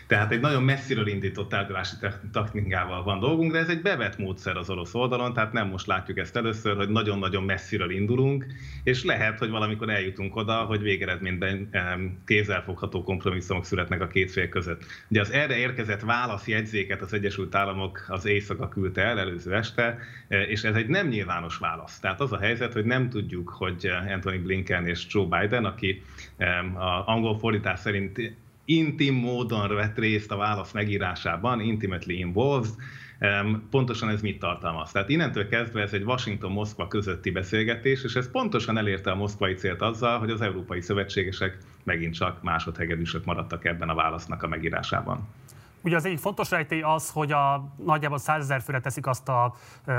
Tehát egy nagyon messziről indított tárgyalási technikával van dolgunk, de ez egy bevett módszer az orosz oldalon, tehát nem most látjuk ezt először, hogy nagyon-nagyon messziről indulunk, és lehet, hogy valamikor eljutunk oda, hogy végeredményben kézzelfogható kompromisszumok születnek a két fél között. Ugye az erre érkezett válaszjegyzéket az Egyesült Államok az éjszaka küldte el előző este, e, és ez egy nem nyilvános válasz. Tehát az a helyzet, hogy nem tudjuk, hogy Anthony Blinken és Joe Biden, aki a angol fordítás szerint intim módon vett részt a válasz megírásában, intimately involved, pontosan ez mit tartalmaz. Tehát innentől kezdve ez egy Washington-Moszkva közötti beszélgetés, és ez pontosan elérte a moszkvai célt azzal, hogy az európai szövetségesek megint csak másodhegedűsök maradtak ebben a válasznak a megírásában. Ugye az egyik fontos rejtély az, hogy a nagyjából 100 ezer főre teszik azt a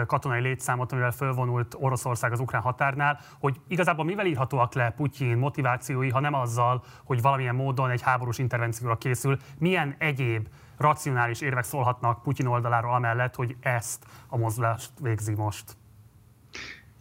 katonai létszámot, amivel fölvonult Oroszország az ukrán határnál, hogy igazából mivel írhatóak le Putyin motivációi, ha nem azzal, hogy valamilyen módon egy háborús intervencióra készül, milyen egyéb racionális érvek szólhatnak Putyin oldaláról amellett, hogy ezt a mozdulást végzi most?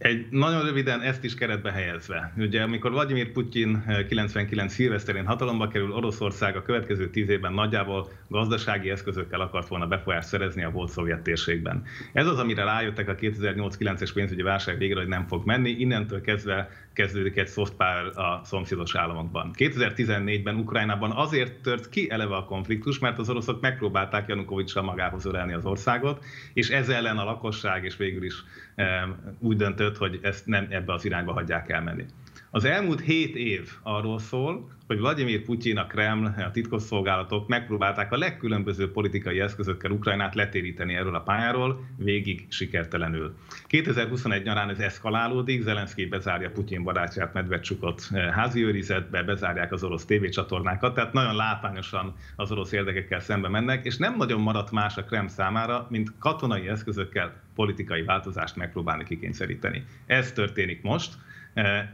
Egy nagyon röviden ezt is keretbe helyezve. Ugye amikor Vladimir Putyin 99 eh, szilveszterén hatalomba kerül, Oroszország a következő tíz évben nagyjából gazdasági eszközökkel akart volna befolyást szerezni a volt szovjet térségben. Ez az, amire rájöttek a 2008-9-es pénzügyi válság végre, hogy nem fog menni. Innentől kezdve kezdődik egy soft power a szomszédos államokban. 2014-ben Ukrajnában azért tört ki eleve a konfliktus, mert az oroszok megpróbálták Janukovicsal magához ölelni az országot, és ez ellen a lakosság és végül is e, úgy döntött, hogy ezt nem ebbe az irányba hagyják elmenni. Az elmúlt hét év arról szól, hogy Vladimir Putyin, a Kreml, a titkosszolgálatok megpróbálták a legkülönbözőbb politikai eszközökkel Ukrajnát letéríteni erről a pályáról, végig sikertelenül. 2021 nyarán ez eszkalálódik, Zelenszky bezárja Putyin barátját, Medvedcsukot eh, házi őrizetbe, bezárják az orosz tévécsatornákat, tehát nagyon látványosan az orosz érdekekkel szembe mennek, és nem nagyon maradt más a Kreml számára, mint katonai eszközökkel politikai változást megpróbálni kikényszeríteni. Ez történik most,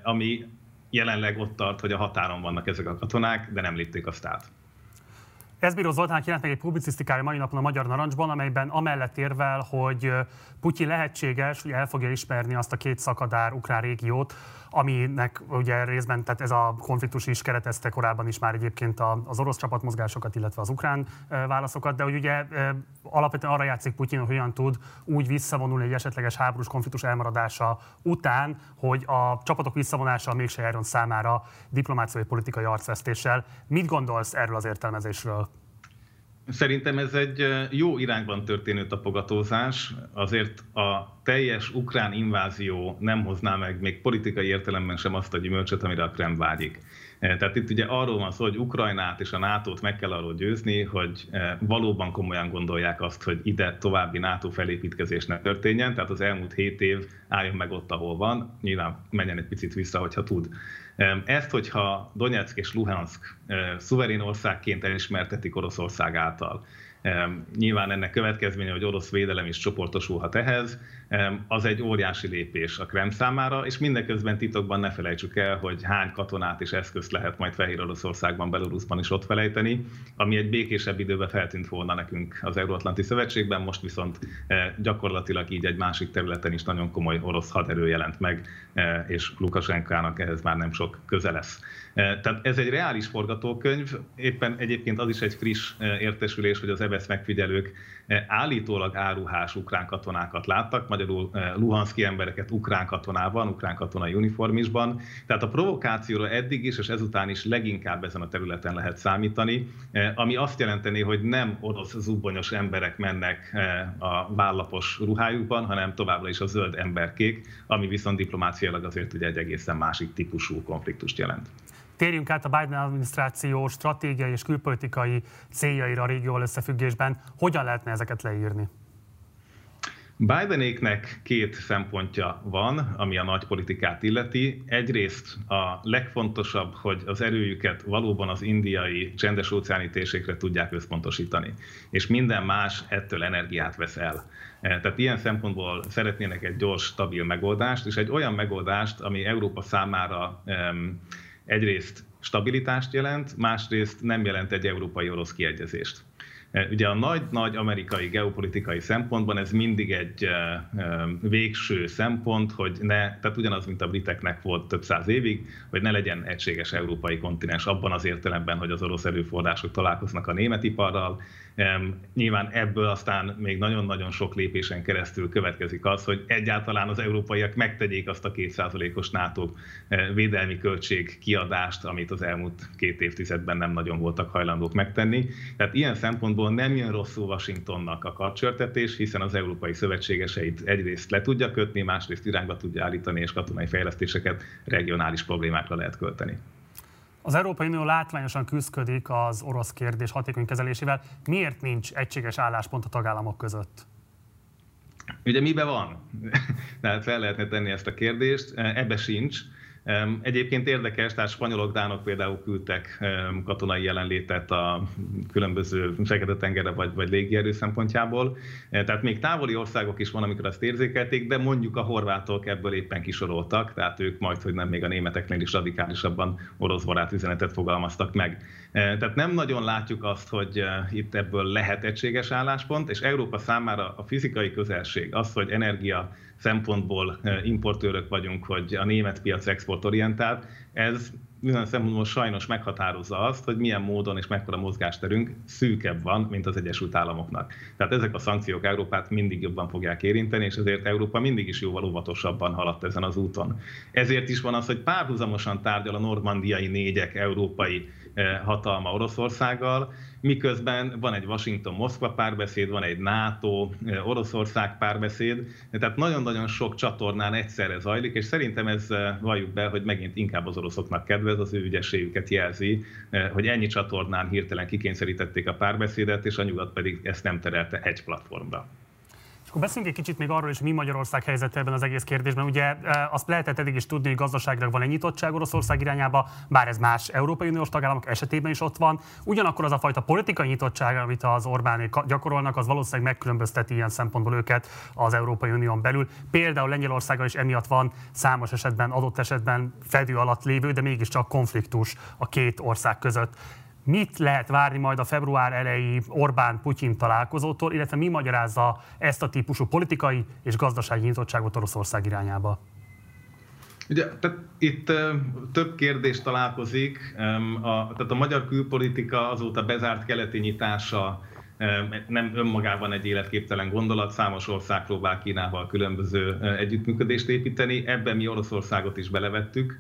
ami jelenleg ott tart, hogy a határon vannak ezek a katonák, de nem lépték azt át. Ezbíró Zoltán jelent meg egy publicisztikája mai napon a Magyar Narancsban, amelyben amellett érvel, hogy Putyin lehetséges, hogy el fogja ismerni azt a két szakadár ukrán régiót, aminek ugye részben, tehát ez a konfliktus is keretezte korábban is már egyébként az orosz csapatmozgásokat, illetve az ukrán válaszokat, de hogy ugye alapvetően arra játszik Putyin, hogy hogyan tud úgy visszavonulni egy esetleges háborús konfliktus elmaradása után, hogy a csapatok visszavonása mégse járjon számára diplomáciai politikai arcvesztéssel. Mit gondolsz erről az értelmezésről? Szerintem ez egy jó irányban történő tapogatózás, azért a teljes ukrán invázió nem hozná meg még politikai értelemben sem azt a gyümölcsöt, amire a Krem vágyik. Tehát itt ugye arról van szó, hogy Ukrajnát és a NATO-t meg kell arról győzni, hogy valóban komolyan gondolják azt, hogy ide további NATO felépítkezés ne történjen, tehát az elmúlt hét év álljon meg ott, ahol van, nyilván menjen egy picit vissza, hogyha tud. Ezt, hogyha Donetsk és Luhansk szuverén országként elismertetik Oroszország által, Nyilván ennek következménye, hogy orosz védelem is csoportosulhat ehhez, az egy óriási lépés a Krem számára, és mindeközben titokban ne felejtsük el, hogy hány katonát és eszközt lehet majd Fehér Oroszországban, Belarusban is ott felejteni, ami egy békésebb időben feltűnt volna nekünk az Euróatlanti Szövetségben, most viszont eh, gyakorlatilag így egy másik területen is nagyon komoly orosz haderő jelent meg, eh, és Lukasenkának ehhez már nem sok köze lesz. Eh, tehát ez egy reális forgatókönyv, éppen egyébként az is egy friss értesülés, hogy az EBSZ megfigyelők állítólag áruhás ukrán katonákat láttak, magyarul luhanszki embereket ukrán katonában, ukrán katonai uniformisban. Tehát a provokációra eddig is, és ezután is leginkább ezen a területen lehet számítani, ami azt jelenteni, hogy nem orosz zubbonyos emberek mennek a vállapos ruhájukban, hanem továbbra is a zöld emberkék, ami viszont diplomáciailag azért ugye egy egészen másik típusú konfliktust jelent. Térjünk át a Biden adminisztráció stratégiai és külpolitikai céljaira a régióval összefüggésben. Hogyan lehetne ezeket leírni? Bidenéknek két szempontja van, ami a nagy politikát illeti. Egyrészt a legfontosabb, hogy az erőjüket valóban az indiai csendes óceáni térségre tudják összpontosítani, és minden más ettől energiát vesz el. E, tehát ilyen szempontból szeretnének egy gyors, stabil megoldást, és egy olyan megoldást, ami Európa számára egyrészt stabilitást jelent, másrészt nem jelent egy európai-orosz kiegyezést. E, ugye a nagy-nagy amerikai geopolitikai szempontban ez mindig egy e, e, végső szempont, hogy ne, tehát ugyanaz, mint a briteknek volt több száz évig, hogy ne legyen egységes európai kontinens abban az értelemben, hogy az orosz erőforrások találkoznak a német iparral, Nyilván ebből aztán még nagyon-nagyon sok lépésen keresztül következik az, hogy egyáltalán az európaiak megtegyék azt a kétszázalékos NATO eh, védelmi költség kiadást, amit az elmúlt két évtizedben nem nagyon voltak hajlandók megtenni. Tehát ilyen szempontból nem jön rosszul Washingtonnak a kapcsörtetés, hiszen az európai szövetségeseit egyrészt le tudja kötni, másrészt irányba tudja állítani, és katonai fejlesztéseket regionális problémákra lehet költeni. Az Európai Unió látványosan küzdködik az orosz kérdés hatékony kezelésével. Miért nincs egységes álláspont a tagállamok között? Ugye mibe van? [laughs] Tehát fel lehetne tenni ezt a kérdést. Ebbe sincs. Egyébként érdekes, tehát spanyolok, dánok például küldtek katonai jelenlétet a különböző Fekete-tengerre vagy, vagy légierő szempontjából. E, tehát még távoli országok is van, amikor azt érzékelték, de mondjuk a horvátok ebből éppen kisoroltak, tehát ők majd, hogy nem még a németeknél is radikálisabban orosz barát üzenetet fogalmaztak meg. E, tehát nem nagyon látjuk azt, hogy e, itt ebből lehet egységes álláspont, és Európa számára a fizikai közelség, az, hogy energia szempontból importőrök vagyunk, hogy a német piac exportorientált, ez minden szempontból sajnos meghatározza azt, hogy milyen módon és mekkora mozgásterünk szűkebb van, mint az Egyesült Államoknak. Tehát ezek a szankciók Európát mindig jobban fogják érinteni, és ezért Európa mindig is jóval óvatosabban haladt ezen az úton. Ezért is van az, hogy párhuzamosan tárgyal a normandiai négyek európai hatalma Oroszországgal, miközben van egy Washington-Moszkva párbeszéd, van egy NATO, Oroszország párbeszéd, tehát nagyon-nagyon sok csatornán egyszerre zajlik, és szerintem ez valljuk be, hogy megint inkább az oroszoknak kedvez, az ő ügyességüket jelzi, hogy ennyi csatornán hirtelen kikényszerítették a párbeszédet, és a nyugat pedig ezt nem terelte egy platformra. Akkor beszéljünk egy kicsit még arról is, mi Magyarország helyzete ebben az egész kérdésben. Ugye e, azt lehetett eddig is tudni, hogy gazdaságilag van egy nyitottság Oroszország irányába, bár ez más Európai Uniós tagállamok esetében is ott van. Ugyanakkor az a fajta politikai nyitottság, amit az Orbánék gyakorolnak, az valószínűleg megkülönbözteti ilyen szempontból őket az Európai Unión belül. Például Lengyelországgal is emiatt van számos esetben, adott esetben fedő alatt lévő, de mégiscsak konfliktus a két ország között mit lehet várni majd a február elejé Orbán-Putyin találkozótól, illetve mi magyarázza ezt a típusú politikai és gazdasági nyitottságot Oroszország irányába? Ugye, tehát itt több kérdés találkozik. A, tehát a magyar külpolitika azóta bezárt keleti nyitása nem önmagában egy életképtelen gondolat, számos ország próbál Kínával különböző együttműködést építeni, ebben mi Oroszországot is belevettük.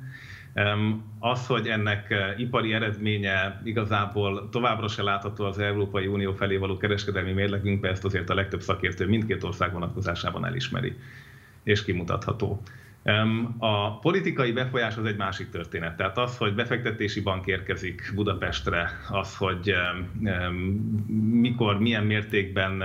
Az, hogy ennek eh, ipari eredménye igazából továbbra se látható az Európai Unió felé való kereskedelmi mérlegünkbe, ezt azért a legtöbb szakértő mindkét ország vonatkozásában elismeri és kimutatható. A politikai befolyás az egy másik történet. Tehát az, hogy befektetési bank érkezik Budapestre, az, hogy mikor, milyen mértékben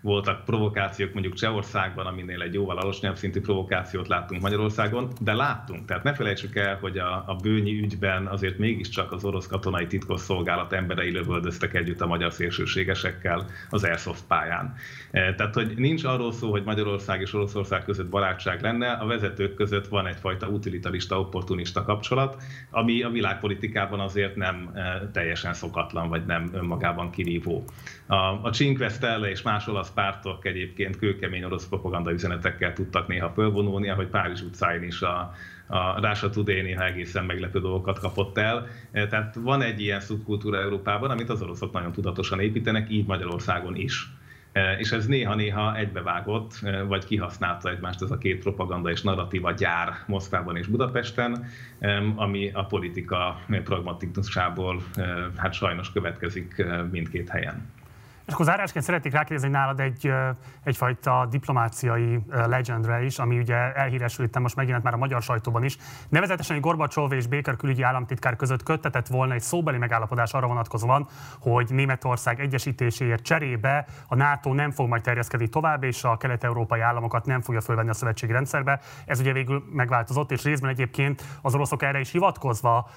voltak provokációk mondjuk Csehországban, aminél egy jóval alacsonyabb szintű provokációt láttunk Magyarországon, de láttunk. Tehát ne felejtsük el, hogy a, a bőnyi ügyben azért mégiscsak az orosz katonai titkosszolgálat emberei lövöldöztek együtt a magyar szélsőségesekkel az Airsoft pályán. E, tehát, hogy nincs arról szó, hogy Magyarország és Oroszország között barátság lenne, a vezetők között van egyfajta utilitarista, opportunista kapcsolat, ami a világpolitikában azért nem e, teljesen szokatlan, vagy nem önmagában kirívó. A, a Cinque és más olasz pártok egyébként kőkemény orosz propaganda üzenetekkel tudtak néha fölvonulni, ahogy Párizs utcáin is a, a Rása Today néha egészen meglepő dolgokat kapott el. E, tehát van egy ilyen szubkultúra Európában, amit az oroszok nagyon tudatosan építenek, így Magyarországon is. E, és ez néha-néha egybevágott, e, vagy kihasználta egymást ez a két propaganda és narratíva gyár Moszkvában és Budapesten, ami a politika pragmatikusából hát sajnos következik mindkét helyen. És akkor zárásként szeretnék rákérdezni, nálad egy, egyfajta diplomáciai legendre is, ami ugye elhíresült, most megjelent már a magyar sajtóban is. Nevezetesen, hogy Gorbacsov és Béker külügyi államtitkár között köttetett volna egy szóbeli megállapodás arra vonatkozóan, hogy Németország egyesítéséért cserébe a NATO nem fog majd terjeszkedni tovább, és a kelet-európai államokat nem fogja fölvenni a szövetségi rendszerbe. Ez ugye végül megváltozott, és részben egyébként az oroszok erre is hivatkozva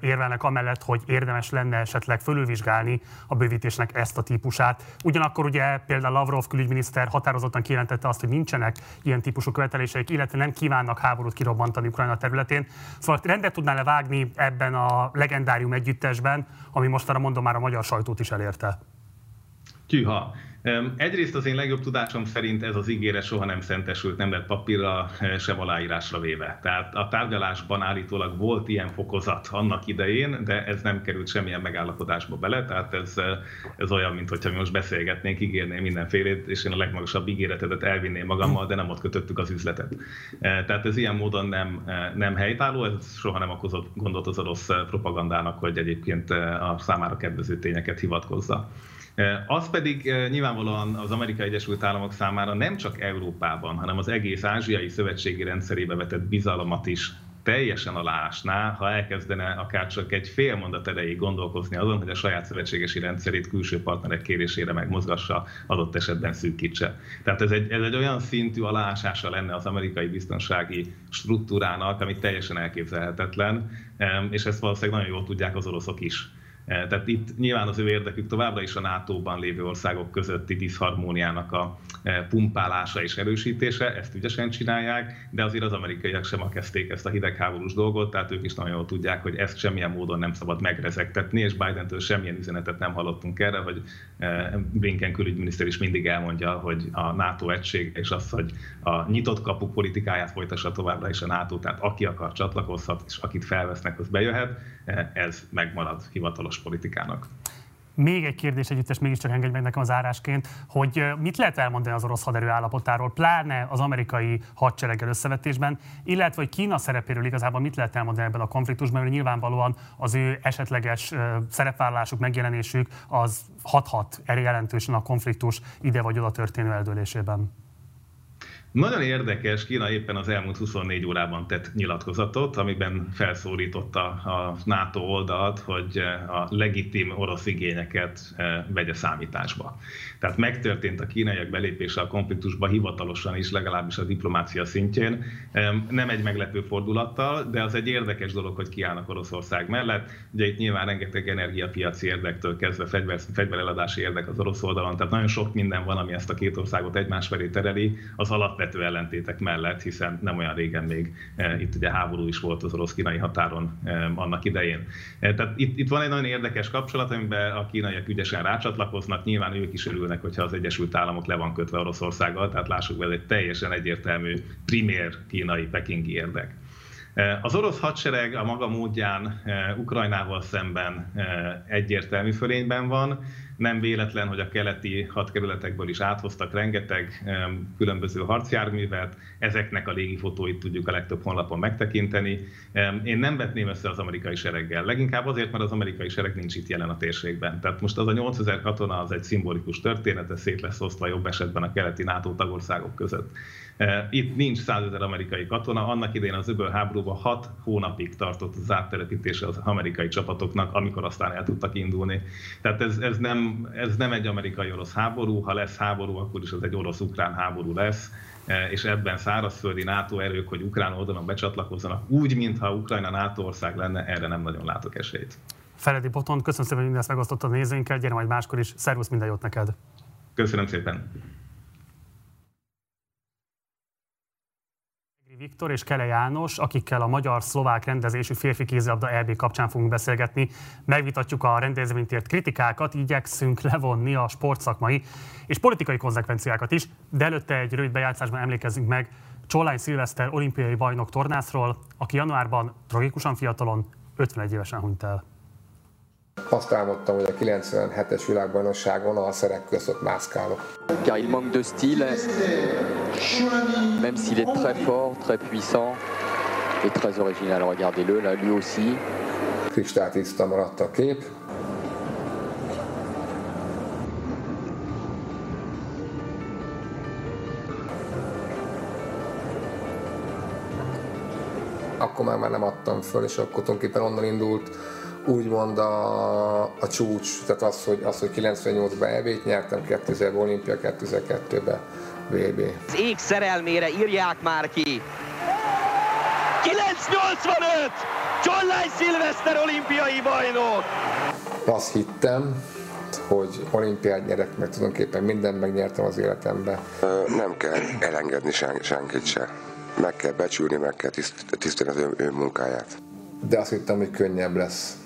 érvelnek amellett, hogy érdemes lenne esetleg fölülvizsgálni a bővítésnek ezt a típusát. Ugyanakkor ugye például Lavrov külügyminiszter határozottan kijelentette azt, hogy nincsenek ilyen típusú követeléseik, illetve nem kívánnak háborút kirobbantani Ukrajna területén. Szóval rendet tudnál levágni ebben a legendárium együttesben, ami mostanra mondom már a magyar sajtót is elérte? Tűha. Egyrészt az én legjobb tudásom szerint ez az ígéret soha nem szentesült, nem lett papírra, eh, sem aláírásra véve. Tehát a tárgyalásban állítólag volt ilyen fokozat annak idején, de ez nem került semmilyen megállapodásba bele, tehát ez, eh, ez olyan, mint hogyha mi most beszélgetnénk, ígérném mindenfélét, és én a legmagasabb ígéretedet elvinném magammal, de nem ott kötöttük az üzletet. Eh, tehát ez ilyen módon nem, nem helytálló, ez soha nem okozott gondot az orosz propagandának, hogy egyébként a számára kedvező tényeket hivatkozza. Az pedig nyilvánvalóan az Amerikai Egyesült Államok számára nem csak Európában, hanem az egész ázsiai szövetségi rendszerébe vetett bizalmat is teljesen aláásná, ha elkezdene akár csak egy fél mondat erejéig gondolkozni azon, hogy a saját szövetségesi rendszerét külső partnerek kérésére megmozgassa, adott esetben szűkítse. Tehát ez egy, ez egy olyan szintű aláásása lenne az amerikai biztonsági struktúrának, ami teljesen elképzelhetetlen, és ezt valószínűleg nagyon jól tudják az oroszok is. Eh, tehát itt nyilván az ő érdekük továbbra is a NATO-ban lévő országok közötti diszharmóniának a pumpálása és erősítése, ezt ügyesen csinálják, de azért az amerikaiak sem kezdték ezt a hidegháborús dolgot, tehát ők is nagyon jól tudják, hogy ezt semmilyen módon nem szabad megrezegtetni, és Biden-től semmilyen üzenetet nem hallottunk erre, hogy eh, Blinken külügyminiszter is mindig elmondja, hogy a NATO egység és az, hogy a nyitott kapu politikáját folytassa továbbra is a NATO, tehát aki akar csatlakozhat, és akit felvesznek, az bejöhet, ez megmarad hivatalos politikának. Még egy kérdés együttes mégiscsak engedj meg nekem az árásként, hogy mit lehet elmondani az orosz haderő állapotáról, pláne az amerikai hadsereggel összevetésben, illetve hogy Kína szerepéről igazából mit lehet elmondani ebben a konfliktusban, mert nyilvánvalóan az ő esetleges szerepvállalásuk, megjelenésük az hathat jelentősen a konfliktus ide vagy oda történő eldőlésében. Nagyon érdekes, Kína éppen az elmúlt 24 órában tett nyilatkozatot, amiben felszólította a NATO oldalt, hogy a legitim orosz igényeket eh, vegye számításba. Tehát megtörtént a kínaiak belépése a konfliktusba hivatalosan is, legalábbis a diplomácia szintjén. Nem egy meglepő fordulattal, de az egy érdekes dolog, hogy kiállnak Oroszország mellett. Ugye itt nyilván rengeteg energiapiaci érdektől kezdve fegyver, fegyvereladási érdek az orosz oldalon, tehát nagyon sok minden van, ami ezt a két országot egymás felé tereli, az alapvető ellentétek mellett, hiszen nem olyan régen még e, itt ugye háború is volt az orosz-kínai határon e, annak idején. E, tehát itt, itt van egy nagyon érdekes kapcsolat, amiben a kínaiak ügyesen rácsatlakoznak, nyilván ők is örülnek hogyha az Egyesült Államok le van kötve Oroszországgal, tehát lássuk be, ez egy teljesen egyértelmű primér kínai pekingi érdek. Az orosz hadsereg a maga módján Ukrajnával szemben egyértelmű fölényben van. Nem véletlen, hogy a keleti hadkerületekből is áthoztak rengeteg különböző harcjárművet, ezeknek a légifotóit tudjuk a legtöbb honlapon megtekinteni. Én nem vetném össze az amerikai sereggel, leginkább azért, mert az amerikai sereg nincs itt jelen a térségben. Tehát most az a 8000 katona az egy szimbolikus történet, ez szét lesz osztva jobb esetben a keleti NATO tagországok között. Eh, itt nincs százezer amerikai katona, annak idején az öböl háborúban hat hónapig tartott az áttelepítése az amerikai csapatoknak, amikor aztán el tudtak indulni. Tehát ez, ez, nem, ez nem egy amerikai-orosz háború, ha lesz háború, akkor is az egy orosz-ukrán háború lesz eh, és ebben szárazföldi NATO erők, hogy ukrán oldalon becsatlakozzanak, úgy, mintha Ukrajna NATO ország lenne, erre nem nagyon látok esélyt. Feledi Boton, köszönöm szépen, hogy mindezt megosztottad a nézőinkkel, gyere majd máskor is, szervusz, minden jót neked! Köszönöm szépen! Viktor és Kele János, akikkel a magyar-szlovák rendezésű férfi kézilabda EB kapcsán fogunk beszélgetni. Megvitatjuk a rendezvényt ért kritikákat, igyekszünk levonni a sportszakmai és politikai konzekvenciákat is, de előtte egy rövid bejátszásban emlékezzünk meg Csollány Szilveszter olimpiai bajnok tornászról, aki januárban tragikusan fiatalon 51 évesen hunyt el. Azt álmodtam, hogy a 97-es világbajnokságon a szerek között mászkálok. Car il manque de style, même s'il est très fort, très puissant et très original. Regardez-le, là, lui aussi. Kristálytiszta maradt a kép. Akkor már, már nem adtam föl, és akkor tulajdonképpen onnan indult úgymond a, a csúcs, tehát az, hogy, az, hogy 98-ban EB-t nyertem, 2000-ben olimpia, 2002-ben VB. Az ég szerelmére írják már ki. 985! Csollány Szilveszter olimpiai bajnok! Azt hittem, hogy olimpiát nyerek, meg tulajdonképpen mindent megnyertem az életemben. Nem kell elengedni sen, senkit se. Meg kell becsülni, meg kell tiszt, tisztelni az ő, ő munkáját. De azt hittem, hogy könnyebb lesz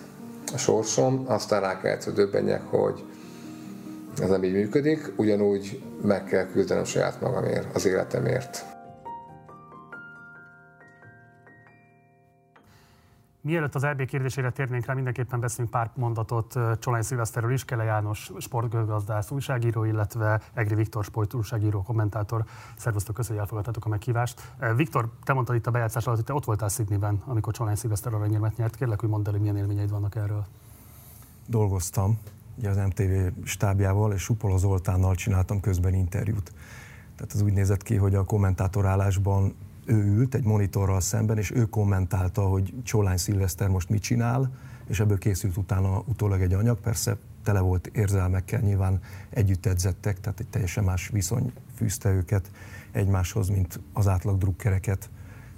sorsom, aztán rá kellett döbbenjek, hogy ez nem így működik, ugyanúgy meg kell küzdenem saját magamért, az életemért. Mielőtt az EB kérdésére térnénk rá, mindenképpen beszélünk pár mondatot Csolány Szilveszterről is, Kele János sportgazdász újságíró, illetve Egri Viktor sport újságíró, kommentátor. Szervusztok, köszönjük, hogy elfogadtátok a meghívást. Viktor, te mondtad itt a bejátszás alatt, hogy te ott voltál Sydneyben, amikor Csolány Szilveszter aranyérmet nyert. Kérlek, hogy mondd el, hogy milyen élményeid vannak erről. Dolgoztam ugye az MTV stábjával, és Supola Zoltánnal csináltam közben interjút. Tehát az úgy nézett ki, hogy a kommentátorálásban ő ült egy monitorral szemben, és ő kommentálta, hogy Csolány Szilveszter most mit csinál, és ebből készült utána utólag egy anyag, persze tele volt érzelmekkel, nyilván együtt edzettek, tehát egy teljesen más viszony fűzte őket egymáshoz, mint az átlag drukkereket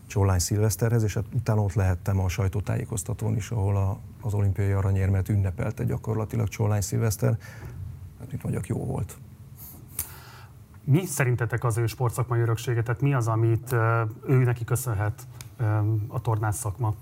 Csolány Szilveszterhez, és hát utána ott lehettem a sajtótájékoztatón is, ahol a, az olimpiai aranyérmet ünnepelte gyakorlatilag Csolány Szilveszter. Hát itt mondjak, jó volt. Mi szerintetek az ő sportszakmai öröksége? Tehát mi az, amit ő neki köszönhet a tornász szakma?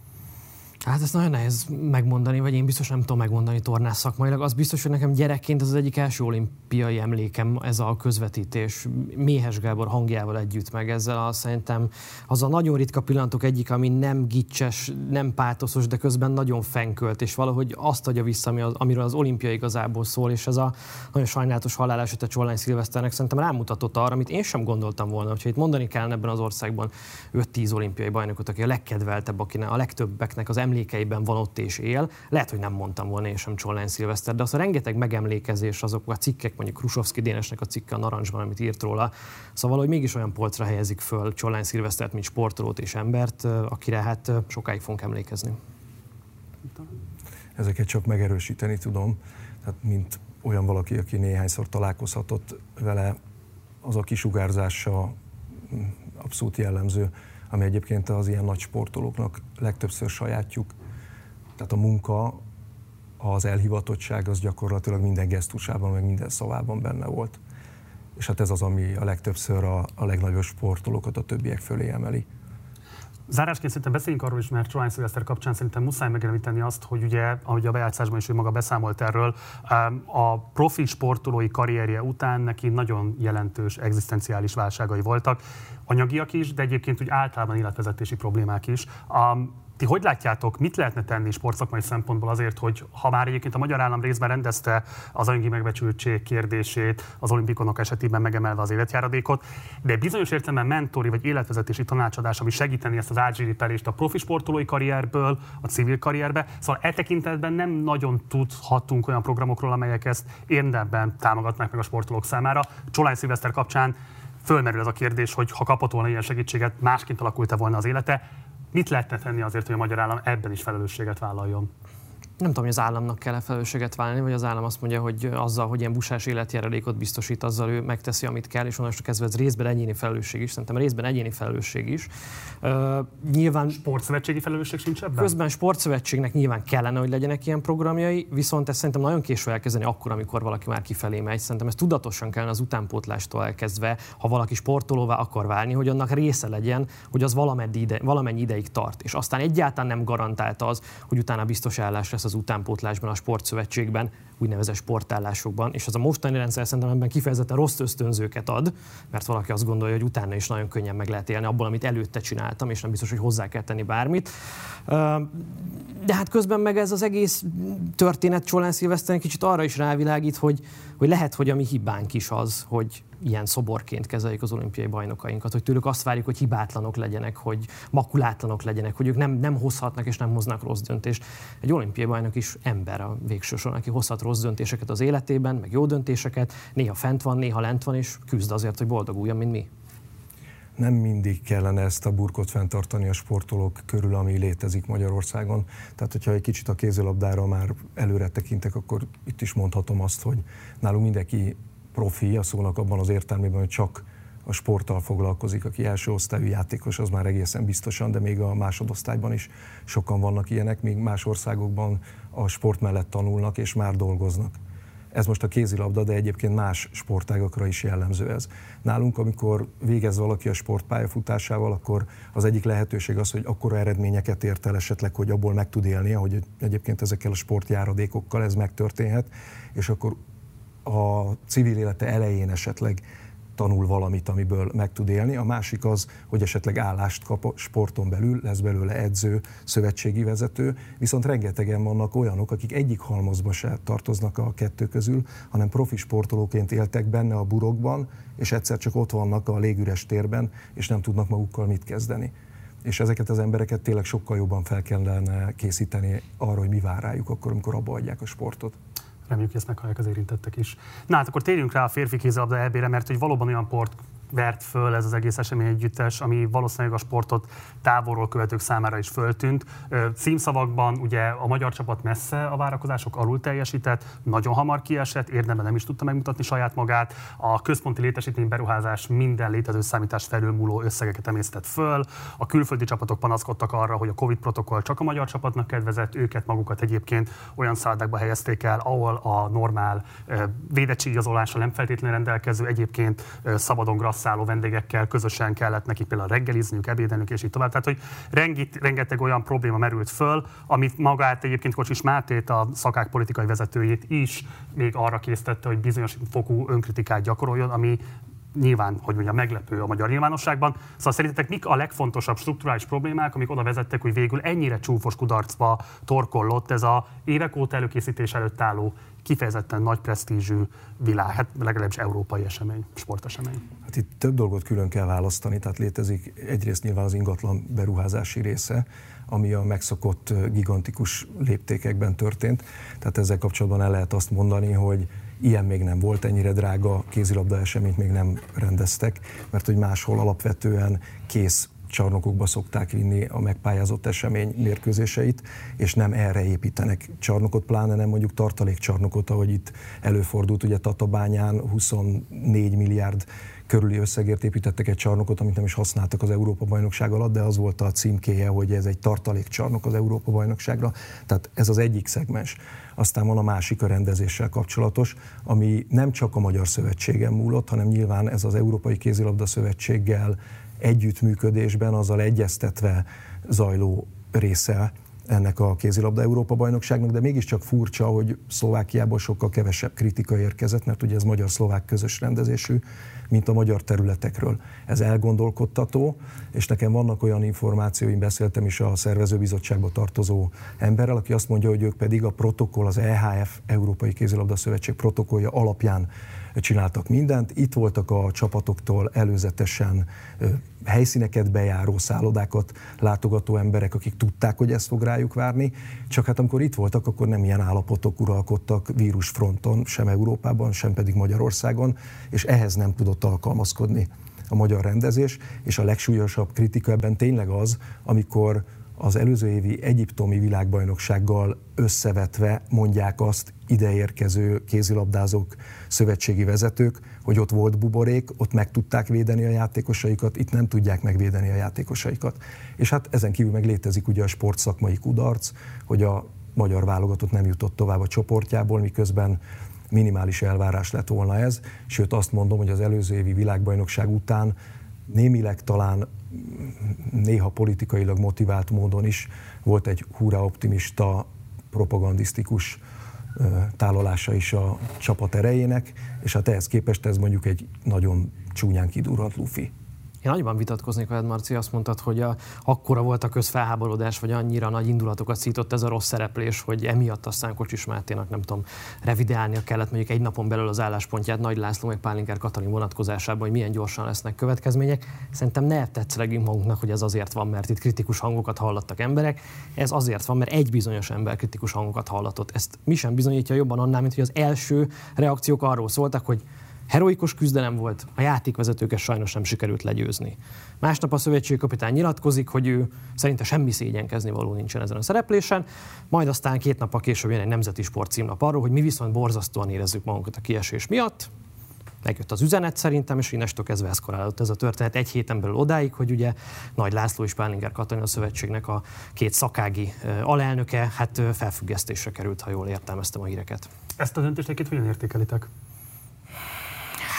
Hát ezt nagyon nehéz megmondani, vagy én biztos nem tudom megmondani tornás szakmailag. Az biztos, hogy nekem gyerekként az, az egyik első olimpiai emlékem ez a közvetítés Méhes Gábor hangjával együtt, meg ezzel a szerintem az a nagyon ritka pillanatok egyik, ami nem gicses, nem pátoszos, de közben nagyon fenkölt, és valahogy azt adja vissza, ami az, amiről az olimpia igazából szól, és ez a nagyon sajnálatos halál esete Csollány Szilveszternek szerintem rámutatott arra, amit én sem gondoltam volna, hogyha itt mondani kell ebben az országban 5-10 olimpiai bajnokot, aki a legkedveltebb, akinek a legtöbbeknek az emlékeiben van ott és él. Lehet, hogy nem mondtam volna én sem Csollány Szilveszter, de az a rengeteg megemlékezés, azok a cikkek, mondjuk Krusovszki Dénesnek a cikke a Narancsban, amit írt róla, szóval hogy mégis olyan polcra helyezik föl Csollány Szilvesztert, mint sportolót és embert, akire hát sokáig fogunk emlékezni. Ezeket csak megerősíteni tudom, tehát mint olyan valaki, aki néhányszor találkozhatott vele, az a kisugárzása mm, abszolút jellemző ami egyébként az ilyen nagy sportolóknak legtöbbször sajátjuk. Tehát a munka, az elhivatottság az gyakorlatilag minden gesztusában, meg minden szavában benne volt. És hát ez az, ami a legtöbbször a, a legnagyobb sportolókat a többiek fölé emeli. Zárásként szerintem beszéljünk arról is, mert Csolány Szilveszter kapcsán szerintem muszáj megemlíteni azt, hogy ugye, ahogy a bejátszásban is ő maga beszámolt erről, a profi sportolói karrierje után neki nagyon jelentős egzisztenciális válságai voltak, anyagiak is, de egyébként úgy általában életvezetési problémák is. A, Ti hogy látjátok, mit lehetne tenni sportszakmai szempontból azért, hogy ha már egyébként a magyar állam részben rendezte az anyagi megbecsültség kérdését, az olimpikonok esetében megemelve az életjáradékot, de bizonyos értelemben mentori vagy életvezetési tanácsadás, ami segíteni ezt az átzsíripelést a profi sportolói karrierből a civil karrierbe. Szóval e tekintetben nem nagyon tudhatunk olyan programokról, amelyek ezt érdemben támogatnak meg a sportolók számára. Csolány Szilveszter kapcsán fölmerül ez a kérdés, hogy ha kapott volna ilyen segítséget, másként alakult-e volna az élete. Mit lehetne tenni azért, hogy a magyar állam ebben is felelősséget vállaljon? Nem tudom, hogy az államnak kell-e felelősséget válni, vagy az állam azt mondja, hogy azzal, hogy ilyen busás életjáradékot biztosít, azzal ő megteszi, amit kell, és onnantól kezdve ez részben egyéni felelősség is, szerintem részben egyéni felelősség is. Uh, nyilván sportszövetségi felelősség sincs ebben? Közben sportszövetségnek nyilván kellene, hogy legyenek ilyen programjai, viszont ezt szerintem nagyon késő elkezdeni akkor, amikor valaki már kifelé megy. Szerintem ez tudatosan kellene az utánpótlástól elkezdve, ha valaki sportolóvá akar válni, hogy annak része legyen, hogy az valamennyi, ide, valamennyi ideig tart. És aztán egyáltalán nem garantált az, hogy utána biztos állás lesz az utánpótlásban, a sportszövetségben, úgynevezett sportállásokban, és az a mostani rendszer szerintem ebben kifejezetten rossz ösztönzőket ad, mert valaki azt gondolja, hogy utána is nagyon könnyen meg lehet élni abból, amit előtte csináltam, és nem biztos, hogy hozzá kell tenni bármit. De hát közben meg ez az egész történet Csolán Szilveszteren kicsit arra is rávilágít, hogy, hogy lehet, hogy a mi hibánk is az, hogy ilyen szoborként kezeljük az olimpiai bajnokainkat, hogy tőlük azt várjuk, hogy hibátlanok legyenek, hogy makulátlanok legyenek, hogy ők nem, nem hozhatnak és nem hoznak rossz döntést. Egy olimpiai bajnok is ember a végső soron, aki hozhat rossz döntéseket az életében, meg jó döntéseket, néha fent van, néha lent van, és küzd azért, hogy boldoguljon, mint mi nem mindig kellene ezt a burkot fenntartani a sportolók körül, ami létezik Magyarországon. Tehát, hogyha egy kicsit a kézilabdára már előre tekintek, akkor itt is mondhatom azt, hogy nálunk mindenki profi a szónak abban az értelmében, hogy csak a sporttal foglalkozik, aki első osztályú játékos, az már egészen biztosan, de még a másodosztályban is sokan vannak ilyenek, még más országokban a sport mellett tanulnak és már dolgoznak. Ez most a kézilabda, de egyébként más sportágakra is jellemző ez. Nálunk, amikor végez valaki a sportpályafutásával, akkor az egyik lehetőség az, hogy akkora eredményeket ért el esetleg, hogy abból meg tud élni, hogy egyébként ezekkel a sportjáradékokkal ez megtörténhet, és akkor a civil élete elején esetleg tanul valamit, amiből meg tud élni. A másik az, hogy esetleg állást kap a sporton belül, lesz belőle edző, szövetségi vezető, viszont rengetegen vannak olyanok, akik egyik halmazba se tartoznak a kettő közül, hanem profi sportolóként éltek benne a burokban, és egyszer csak ott vannak a légüres térben, és nem tudnak magukkal mit kezdeni. És ezeket az embereket tényleg sokkal jobban fel kellene készíteni arra, hogy mi vár rájuk akkor, amikor abba adják a sportot. Reméljük, hogy ezt meghallják az érintettek is. Na hát akkor térjünk rá a férfi kézilabda eb mert hogy valóban olyan port vert föl ez az egész esemény együttes, ami valószínűleg a sportot távolról követők számára is föltűnt. Címszavakban ugye a magyar csapat messze a várakozások alul teljesített, nagyon hamar kiesett, érdemben nem is tudta megmutatni saját magát. A központi létesítmény beruházás minden létező számítás felülmúló összegeket emésztett föl. A külföldi csapatok panaszkodtak arra, hogy a Covid protokoll csak a magyar csapatnak kedvezett, őket magukat egyébként olyan szállákba helyezték el, ahol a normál védettségigazolásra nem feltétlenül rendelkező, egyébként szabadon grassz szálló vendégekkel közösen kellett neki például reggelizniük, ebédelniük, és így tovább. Tehát, hogy rengit, rengeteg olyan probléma merült föl, amit magát egyébként Kocsis Mátét, a szakák politikai vezetőjét is még arra késztette, hogy bizonyos fokú önkritikát gyakoroljon, ami nyilván, hogy mondjam, meglepő a magyar nyilvánosságban. Szóval szerintetek mik a legfontosabb strukturális problémák, amik oda vezettek, hogy végül ennyire csúfos kudarcba torkollott ez a évek óta előkészítés előtt álló kifejezetten nagy presztízsű világ, hát legalábbis európai esemény, sportesemény. Hát itt több dolgot külön kell választani, tehát létezik egyrészt nyilván az ingatlan beruházási része, ami a megszokott gigantikus léptékekben történt. Tehát ezzel kapcsolatban el lehet azt mondani, hogy ilyen még nem volt, ennyire drága kézilabda eseményt még nem rendeztek, mert hogy máshol alapvetően kész csarnokokba szokták vinni a megpályázott esemény mérkőzéseit, és nem erre építenek csarnokot, pláne nem mondjuk tartalékcsarnokot, ahogy itt előfordult, ugye Tatabányán 24 milliárd körüli összegért építettek egy csarnokot, amit nem is használtak az Európa-bajnokság alatt, de az volt a címkéje, hogy ez egy tartalékcsarnok az Európa-bajnokságra. Tehát ez az egyik szegmens. Aztán van a másik a rendezéssel kapcsolatos, ami nem csak a Magyar Szövetségen múlott, hanem nyilván ez az Európai Kézilabda Szövetséggel együttműködésben, azzal egyeztetve zajló része ennek a kézilabda Európa bajnokságnak, de mégiscsak furcsa, hogy Szlovákiából sokkal kevesebb kritika érkezett, mert ugye ez magyar-szlovák közös rendezésű, mint a magyar területekről. Ez elgondolkodtató, és nekem vannak olyan információim, beszéltem is a szervezőbizottságba tartozó emberrel, aki azt mondja, hogy ők pedig a protokoll, az EHF, Európai Kézilabda Szövetség protokollja alapján csináltak mindent. Itt voltak a csapatoktól előzetesen helyszíneket bejáró, szállodákat látogató emberek, akik tudták, hogy ezt fog rájuk várni, csak hát amikor itt voltak, akkor nem ilyen állapotok uralkodtak vírusfronton, sem Európában, sem pedig Magyarországon, és ehhez nem tudott alkalmazkodni a magyar rendezés, és a legsúlyosabb kritika ebben tényleg az, amikor az előző évi egyiptomi világbajnoksággal összevetve mondják azt ideérkező kézilabdázók, szövetségi vezetők, hogy ott volt buborék, ott meg tudták védeni a játékosaikat, itt nem tudják megvédeni a játékosaikat. És hát ezen kívül meg létezik ugye a sportszakmai kudarc, hogy a magyar válogatott nem jutott tovább a csoportjából, miközben minimális elvárás lett volna ez, sőt azt mondom, hogy az előző évi világbajnokság után némileg talán néha politikailag motivált módon is volt egy húra optimista, propagandisztikus tálalása is a csapat erejének, és hát ehhez képest ez mondjuk egy nagyon csúnyán kidurrant lufi. Én nagyban vitatkoznék veled, Marci, azt mondtad, hogy a, akkora volt a közfelháborodás, vagy annyira nagy indulatokat szított ez a rossz szereplés, hogy emiatt aztán Kocsis Máténak, nem tudom, revideálnia kellett mondjuk egy napon belül az álláspontját Nagy László meg Pálinkár Katalin vonatkozásában, hogy milyen gyorsan lesznek következmények. Szerintem ne tetszelegjünk magunknak, hogy ez azért van, mert itt kritikus hangokat hallattak emberek. Ez azért van, mert egy bizonyos ember kritikus hangokat hallatott. Ezt mi sem bizonyítja jobban annál, mint hogy az első reakciók arról szóltak, hogy Heroikus küzdelem volt, a játékvezetőket sajnos nem sikerült legyőzni. Másnap a szövetségi kapitány nyilatkozik, hogy ő szerinte semmi szégyenkezni való nincsen ezen a szereplésen, majd aztán két nap a később jön egy nemzeti sport címlap arról, hogy mi viszont borzasztóan érezzük magunkat a kiesés miatt, megjött az üzenet szerintem, és innestől kezdve eszkorálott ez a történet egy héten belül odáig, hogy ugye Nagy László és Pálinger Katalin a szövetségnek a két szakági alelnöke, hát felfüggesztésre került, ha jól értelmeztem a híreket. Ezt a döntést egyébként hogyan értékelitek?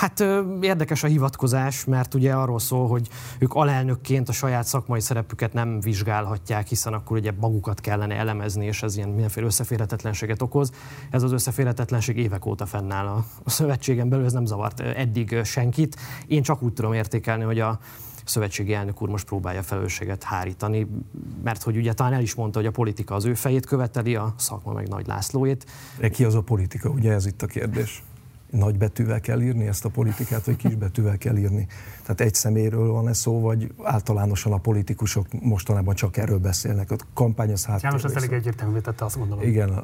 Hát érdekes a hivatkozás, mert ugye arról szól, hogy ők alelnökként a saját szakmai szerepüket nem vizsgálhatják, hiszen akkor ugye magukat kellene elemezni, és ez ilyen mindenféle összeférhetetlenséget okoz. Ez az összeférhetetlenség évek óta fennáll a, a szövetségen belül, ez nem zavart eddig senkit. Én csak úgy tudom értékelni, hogy a szövetségi elnök úr most próbálja felelősséget hárítani, mert hogy ugye talán el is mondta, hogy a politika az ő fejét követeli, a szakma meg Nagy Lászlóét. De ki az a politika, ugye ez itt a kérdés? Nagy betűvel kell írni ezt a politikát, vagy kis betűvel kell írni. Tehát egy szeméről van ez szó, vagy általánosan a politikusok mostanában csak erről beszélnek. A kampány az hát. János ezt elég egyértelmű tette, azt gondolom. Igen,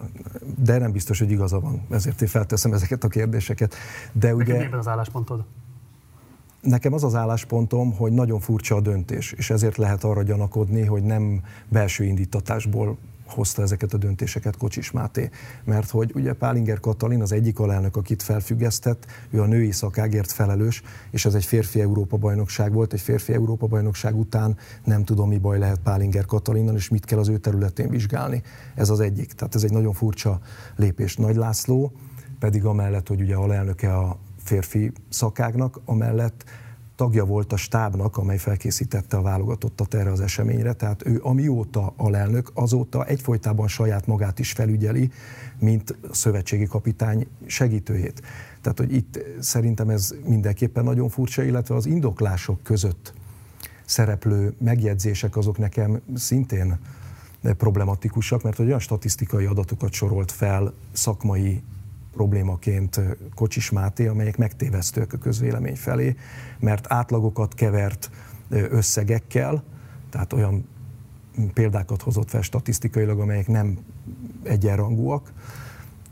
de nem biztos, hogy igaza van. Ezért én felteszem ezeket a kérdéseket. De ugye... Neked az álláspontod? Nekem az az álláspontom, hogy nagyon furcsa a döntés, és ezért lehet arra gyanakodni, hogy nem belső indítatásból hozta ezeket a döntéseket Kocsis Máté. Mert hogy ugye Pálinger Katalin az egyik alelnök, akit felfüggesztett, ő a női szakágért felelős, és ez egy férfi Európa bajnokság volt. Egy férfi Európa bajnokság után nem tudom, mi baj lehet Pálinger Katalinnal, és mit kell az ő területén vizsgálni. Ez az egyik. Tehát ez egy nagyon furcsa lépés. Nagy László pedig amellett, hogy ugye alelnöke a férfi szakágnak, amellett tagja volt a stábnak, amely felkészítette a válogatottat erre az eseményre, tehát ő amióta alelnök, azóta egyfolytában saját magát is felügyeli, mint szövetségi kapitány segítőjét. Tehát, hogy itt szerintem ez mindenképpen nagyon furcsa, illetve az indoklások között szereplő megjegyzések azok nekem szintén problematikusak, mert olyan statisztikai adatokat sorolt fel szakmai problémaként Kocsis Máté, amelyek megtévesztők a közvélemény felé, mert átlagokat kevert összegekkel, tehát olyan példákat hozott fel statisztikailag, amelyek nem egyenrangúak,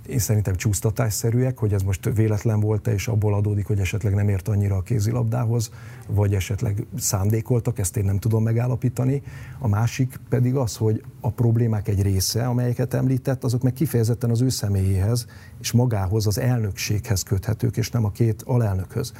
én szerintem csúsztatásszerűek, hogy ez most véletlen volt-e, és abból adódik, hogy esetleg nem ért annyira a kézilabdához, vagy esetleg szándékoltak, ezt én nem tudom megállapítani. A másik pedig az, hogy a problémák egy része, amelyeket említett, azok meg kifejezetten az ő személyéhez és magához, az elnökséghez köthetők, és nem a két alelnökhöz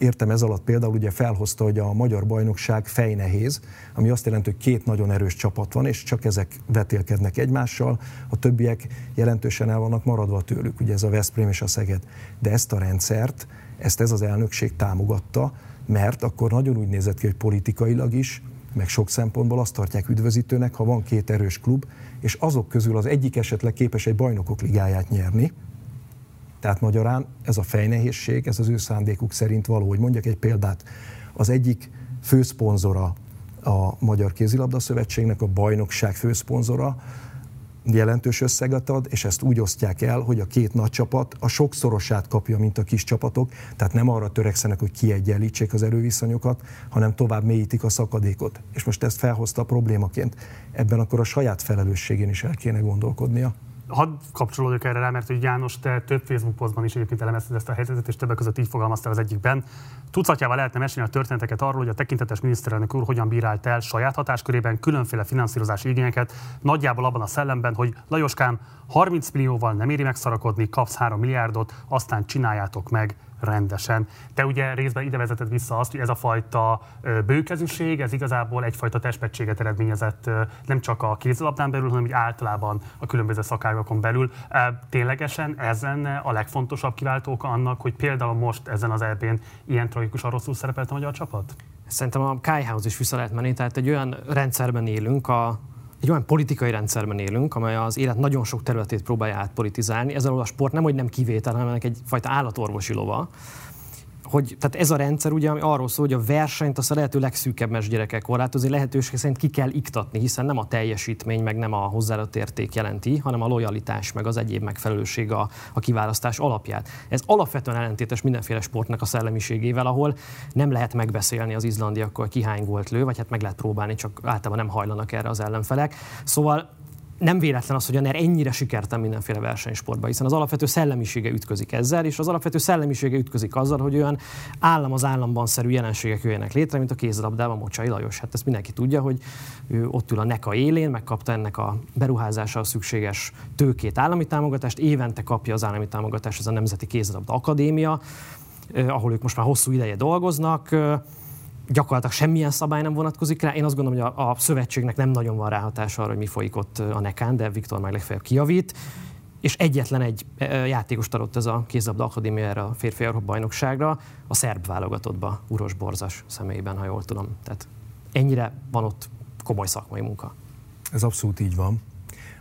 értem ez alatt például ugye felhozta, hogy a magyar bajnokság fejnehéz, ami azt jelenti, hogy két nagyon erős csapat van, és csak ezek vetélkednek egymással, a többiek jelentősen el vannak maradva tőlük, ugye ez a Veszprém és a Szeged. De ezt a rendszert, ezt ez az elnökség támogatta, mert akkor nagyon úgy nézett ki, hogy politikailag is, meg sok szempontból azt tartják üdvözítőnek, ha van két erős klub, és azok közül az egyik esetleg képes egy bajnokok ligáját nyerni, tehát magyarán ez a fejnehézség, ez az ő szándékuk szerint való. Hogy mondjak egy példát, az egyik főszponzora a Magyar Kézilabda Szövetségnek, a bajnokság főszponzora, jelentős összeget ad, és ezt úgy osztják el, hogy a két nagy csapat a sokszorosát kapja, mint a kis csapatok, tehát nem arra törekszenek, hogy kiegyenlítsék az erőviszonyokat, hanem tovább mélyítik a szakadékot. És most ezt felhozta a problémaként. Ebben akkor a saját felelősségén is el kéne gondolkodnia hadd kapcsolódjak erre rá, mert hogy János, te több Facebook posztban is egyébként elemezted ezt a helyzetet, és többek között így fogalmaztál az egyikben. Tucatjával lehetne mesélni a történeteket arról, hogy a tekintetes miniszterelnök úr hogyan bírált el saját hatáskörében különféle finanszírozási igényeket, nagyjából abban a szellemben, hogy Lajoskám 30 millióval nem éri megszarakodni, kapsz 3 milliárdot, aztán csináljátok meg rendesen. Te ugye részben ide vezeted vissza azt, hogy ez a fajta bőkezűség, ez igazából egyfajta testpettséget eredményezett nem csak a kézilabdán belül, hanem úgy általában a különböző szakágakon belül. Ténylegesen ez lenne a legfontosabb kiváltóka annak, hogy például most ezen az eb ilyen tragikusan rosszul szerepelt a magyar csapat? Szerintem a Kájhához is vissza lehet menni, tehát egy olyan rendszerben élünk, a egy olyan politikai rendszerben élünk, amely az élet nagyon sok területét próbálja átpolitizálni. Ezzel a sport nem, hogy nem kivétel, hanem egyfajta állatorvosi lova hogy tehát ez a rendszer ugye ami arról szól, hogy a versenyt azt a lehető legszűkebb mes gyerekek korlátozni, lehetőség szerint ki kell iktatni, hiszen nem a teljesítmény, meg nem a hozzáadott érték jelenti, hanem a lojalitás, meg az egyéb megfelelőség a, a kiválasztás alapját. Ez alapvetően ellentétes mindenféle sportnak a szellemiségével, ahol nem lehet megbeszélni az izlandiakkal ki hány gólt lő, vagy hát meg lehet próbálni, csak általában nem hajlanak erre az ellenfelek. Szóval nem véletlen az, hogy a NER ennyire sikertem mindenféle versenysportban, hiszen az alapvető szellemisége ütközik ezzel, és az alapvető szellemisége ütközik azzal, hogy olyan állam az államban szerű jelenségek jöjjenek létre, mint a kézilabdában Mocsai Lajos. Hát ezt mindenki tudja, hogy ő ott ül a NECA élén, megkapta ennek a beruházással szükséges tőkét, állami támogatást, évente kapja az állami támogatást ez a Nemzeti Kézilabda Akadémia, eh, ahol ők most már hosszú ideje dolgoznak, eh, gyakorlatilag semmilyen szabály nem vonatkozik rá. Én azt gondolom, hogy a, a szövetségnek nem nagyon van ráhatása arra, hogy mi folyik ott a nekán, de Viktor meg legfeljebb kijavít. És egyetlen egy játékos adott ez a kézabda akadémia erre a férfi Európa bajnokságra, a szerb válogatottba, Uros Borzas személyében, ha jól tudom. Tehát ennyire van ott komoly szakmai munka. Ez abszolút így van.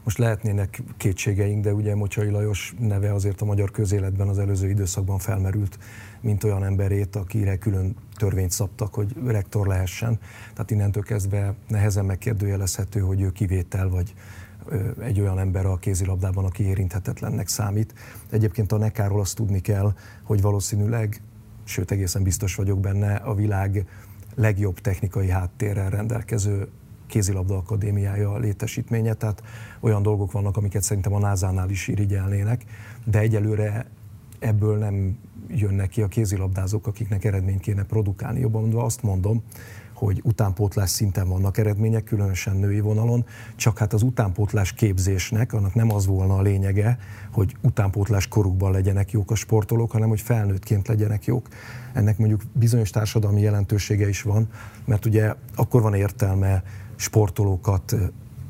Most lehetnének kétségeink, de ugye Mocsai Lajos neve azért a magyar közéletben az előző időszakban felmerült, mint olyan emberét, akire külön törvényt szabtak, hogy rektor lehessen. Tehát innentől kezdve nehezen megkérdőjelezhető, hogy ő kivétel vagy egy olyan ember a kézilabdában, aki érinthetetlennek számít. Egyébként a Nekáról azt tudni kell, hogy valószínűleg, sőt egészen biztos vagyok benne, a világ legjobb technikai háttérrel rendelkező kézilabda akadémiája létesítménye, tehát olyan dolgok vannak, amiket szerintem a NASA-nál is irigyelnének, de egyelőre ebből nem jönnek ki a kézilabdázók, akiknek eredményt kéne produkálni. Jobban mondva azt mondom, hogy utánpótlás szinten vannak eredmények, különösen női vonalon, csak hát az utánpótlás képzésnek, annak nem az volna a lényege, hogy utánpótlás korukban legyenek jók a sportolók, hanem hogy felnőttként legyenek jók. Ennek mondjuk bizonyos társadalmi jelentősége is van, mert ugye akkor van értelme sportolókat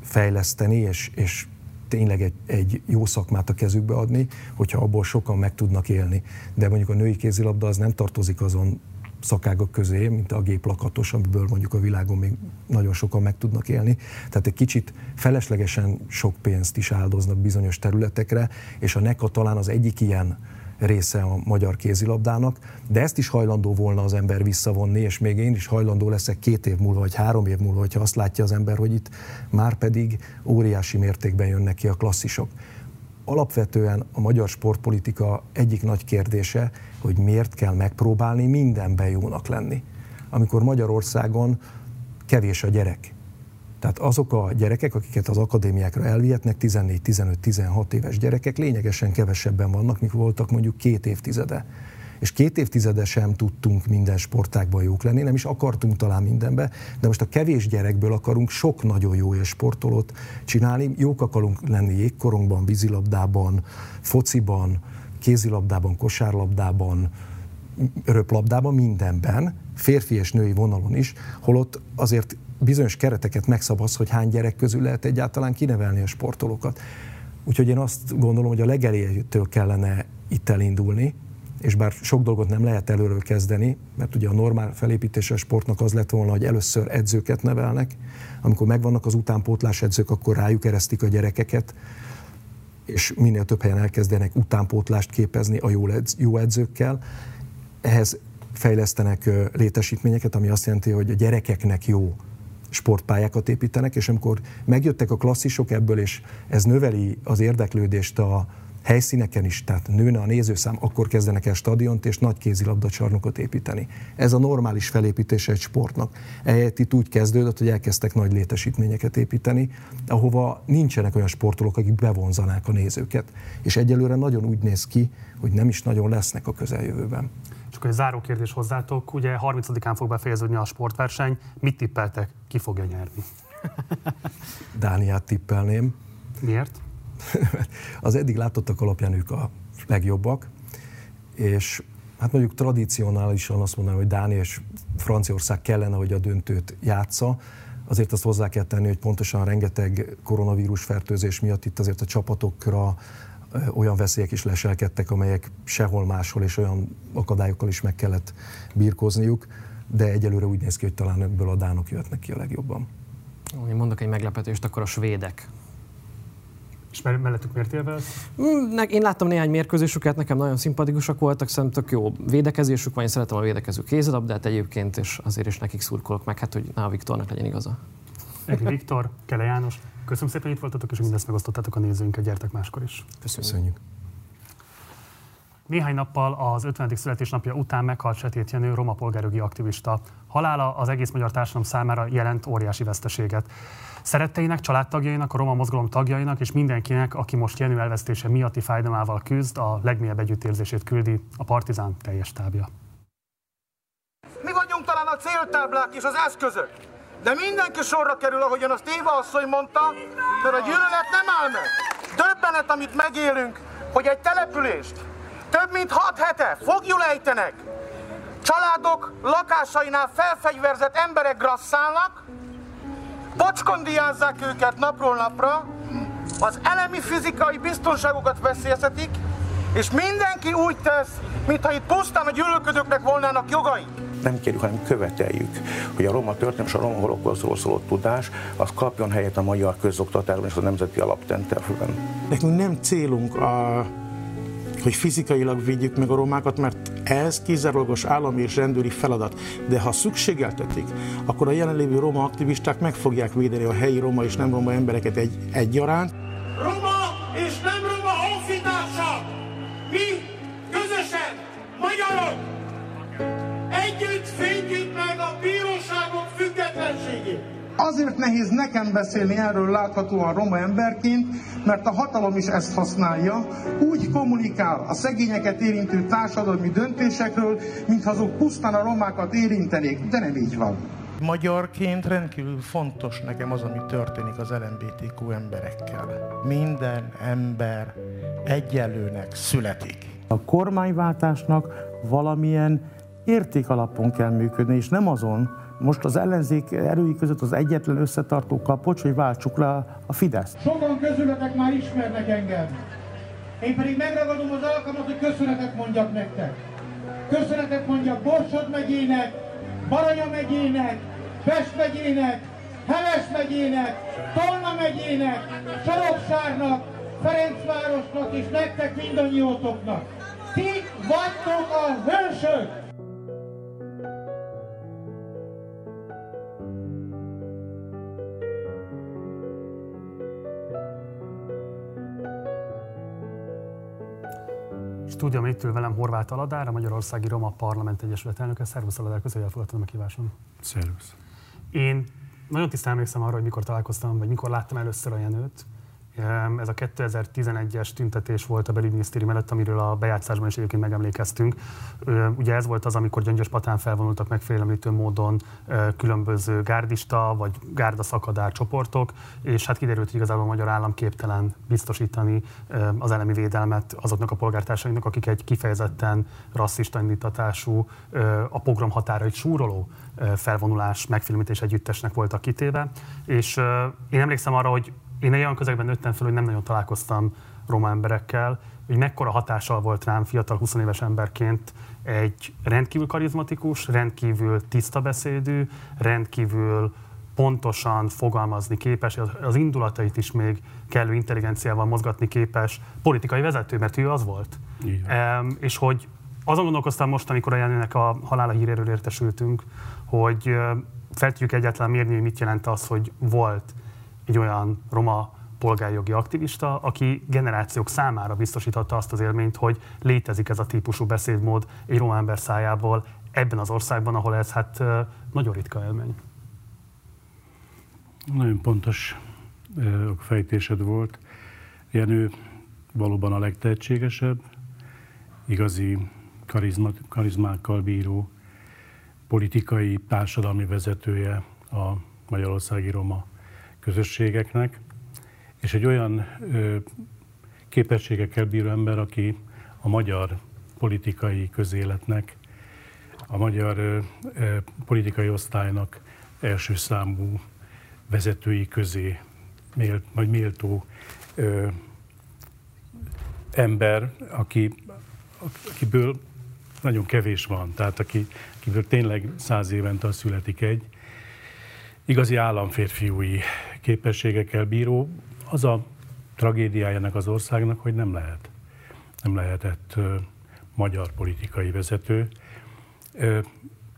fejleszteni, és, és tényleg egy, egy jó szakmát a kezükbe adni, hogyha abból sokan meg tudnak élni. De mondjuk a női kézilabda az nem tartozik azon szakágok közé, mint a géplakatos, amiből mondjuk a világon még nagyon sokan meg tudnak élni. Tehát egy kicsit feleslegesen sok pénzt is áldoznak bizonyos területekre, és a NECA talán az egyik ilyen része a magyar kézilabdának, de ezt is hajlandó volna az ember visszavonni, és még én is hajlandó leszek két év múlva, vagy három év múlva, hogyha azt látja az ember, hogy itt már pedig óriási mértékben jönnek ki a klasszisok. Alapvetően a magyar sportpolitika egyik nagy kérdése, hogy miért kell megpróbálni mindenben jónak lenni. Amikor Magyarországon kevés a gyerek, tehát azok a gyerekek, akiket az akadémiákra elvihetnek, 14-15-16 éves gyerekek lényegesen kevesebben vannak, mint voltak mondjuk két évtizede. És két évtizede sem tudtunk minden sportákban jók lenni, nem is akartunk talán mindenbe, de most a kevés gyerekből akarunk sok nagyon jó sportolót csinálni. Jók akarunk lenni jégkorongban, vízilabdában, fociban, kézilabdában, kosárlabdában, röplabdában, mindenben, férfi és női vonalon is, holott azért bizonyos kereteket megszabadsz, hogy hány gyerek közül lehet egyáltalán kinevelni a sportolókat. Úgyhogy én azt gondolom, hogy a legelejétől kellene itt elindulni, és bár sok dolgot nem lehet előről kezdeni, mert ugye a normál felépítése a sportnak az lett volna, hogy először edzőket nevelnek, amikor megvannak az utánpótlás edzők, akkor rájuk eresztik a gyerekeket, és minél több helyen elkezdenek utánpótlást képezni a jó edzőkkel. Ehhez fejlesztenek létesítményeket, ami azt jelenti, hogy a gyerekeknek jó sportpályákat építenek, és amikor megjöttek a klasszisok ebből, és ez növeli az érdeklődést a helyszíneken is, tehát nőne a nézőszám, akkor kezdenek el stadiont és nagy kézilabda csarnokot építeni. Ez a normális felépítése egy sportnak. Ehelyett itt úgy kezdődött, hogy elkezdtek nagy létesítményeket építeni, ahova nincsenek olyan sportolók, akik bevonzanák a nézőket. És egyelőre nagyon úgy néz ki, hogy nem is nagyon lesznek a közeljövőben. Csak egy záró kérdés hozzátok. Ugye 30-án fog befejeződni a sportverseny. Mit tippeltek? Ki fogja nyerni? [laughs] Dániát tippelném. Miért? [laughs] az eddig látottak alapján ők a legjobbak, és hát mondjuk tradicionálisan azt mondanám, hogy Dánia és Franciaország kellene, hogy a döntőt játsza, Azért azt hozzá kell tenni, hogy pontosan rengeteg koronavírus fertőzés miatt itt azért a csapatokra olyan veszélyek is leselkedtek, amelyek sehol máshol és olyan akadályokkal is meg kellett birkózniuk, de egyelőre úgy néz ki, hogy talán ebből a dánok jöhetnek ki a legjobban. Én mondok egy meglepetést, akkor a svédek és mellettük miért élve mm, Én láttam néhány mérkőzésüket, nekem nagyon szimpatikusak voltak, szerintem tök jó védekezésük van, én szeretem a védekező kézilabdát egyébként, és azért is nekik szurkolok meg, hát hogy na, a Viktornak legyen igaza. Egi Viktor, Kele János, köszönöm szépen, hogy itt voltatok, és mindezt megosztottátok a nézőinket, gyertek máskor is. Köszönjük. Néhány nappal az 50. születésnapja után meghalt Setét Jenő, roma polgárjogi aktivista. Halála az egész magyar társadalom számára jelent óriási veszteséget. Szeretteinek, családtagjainak, a roma mozgalom tagjainak és mindenkinek, aki most Jenő elvesztése miatti fájdalmával küzd, a legmélyebb együttérzését küldi a Partizán teljes tábja. Mi vagyunk talán a céltáblák és az eszközök, de mindenki sorra kerül, ahogyan azt Éva asszony mondta, mert a gyűlölet nem áll meg. Döbbenet, amit megélünk, hogy egy települést több mint hat hete fogjul ejtenek, családok lakásainál felfegyverzett emberek grasszálnak, pocskondiázzák őket napról napra, az elemi fizikai biztonságokat veszélyeztetik, és mindenki úgy tesz, mintha itt pusztán a gyűlölködőknek volnának jogai. Nem kérjük, hanem követeljük, hogy a roma történelem és a roma holokoszról szóló tudás az kapjon helyet a magyar közoktatásban és a nemzeti alaptenterfőben. Nekünk nem célunk a hogy fizikailag védjük meg a romákat, mert ez kizárólagos állami és rendőri feladat. De ha szükségeltetik, akkor a jelenlévő roma aktivisták meg fogják védeni a helyi roma és nem roma embereket egy, egyaránt. Roma és nem roma honfitársak! Mi közösen, magyarok, együtt védjük meg a bíróságok függetlenségét! Azért nehéz nekem beszélni erről láthatóan roma emberként, mert a hatalom is ezt használja, úgy kommunikál a szegényeket érintő társadalmi döntésekről, mintha azok pusztán a romákat érintenék, de nem így van. Magyarként rendkívül fontos nekem az, ami történik az LMBTQ emberekkel. Minden ember egyenlőnek születik. A kormányváltásnak valamilyen értékalapon kell működni, és nem azon, most az ellenzék erői között az egyetlen összetartó kapocs, hogy váltsuk le a Fidesz. Sokan közületek már ismernek engem. Én pedig megragadom az alkalmat, hogy köszönetet mondjak nektek. Köszönetet mondjak Borsod megyének, Baranya megyének, Pest megyének, Heves megyének, Tolna megyének, Soroksárnak, Ferencvárosnak és nektek mindannyiótoknak. Ti vagytok a hősök! Stúdium itt ül velem Horváth Aladár, a Magyarországi Roma Parlament Egyesület elnöke. Szervusz Aladár, köszönjük, elfogadtad a kívásom. Szervusz. Én nagyon tisztán emlékszem arra, hogy mikor találkoztam, vagy mikor láttam először a Jenőt. Ez a 2011-es tüntetés volt a belügyminisztérium mellett, amiről a bejátszásban is egyébként megemlékeztünk. Ugye ez volt az, amikor Gyöngyös Patán felvonultak megfélemlítő módon különböző gárdista vagy gárda szakadár csoportok, és hát kiderült, hogy igazából a magyar állam képtelen biztosítani az elemi védelmet azoknak a polgártársainak, akik egy kifejezetten rasszista indítatású, a pogrom határait súroló felvonulás, megfilmítés együttesnek voltak kitéve. És én emlékszem arra, hogy én egy olyan közegben nőttem fel, hogy nem nagyon találkoztam roma emberekkel, hogy mekkora hatással volt rám fiatal 20 éves emberként egy rendkívül karizmatikus, rendkívül tiszta beszédű, rendkívül pontosan fogalmazni képes, az indulatait is még kellő intelligenciával mozgatni képes politikai vezető, mert ő az volt. Um, és hogy azon gondolkoztam most, amikor a Jenőnek a halála híréről értesültünk, hogy fel tudjuk egyáltalán mérni, hogy mit jelent az, hogy volt egy olyan roma polgárjogi aktivista, aki generációk számára biztosította azt az élményt, hogy létezik ez a típusú beszédmód egy roma ember szájából ebben az országban, ahol ez hát nagyon ritka élmény. Nagyon pontos fejtésed volt. Jenő valóban a legtehetségesebb, igazi karizma, karizmákkal bíró politikai, társadalmi vezetője a magyarországi roma közösségeknek, és egy olyan ö, képességekkel bíró ember, aki a magyar politikai közéletnek, a magyar ö, ö, politikai osztálynak első számú vezetői közé mélt, vagy méltó ö, ember, aki, akiből nagyon kevés van, tehát aki, akiből tényleg száz évente születik egy, igazi államférfiúi képességekkel bíró, az a tragédiájának az országnak, hogy nem lehet. Nem lehetett ö, magyar politikai vezető. Ö,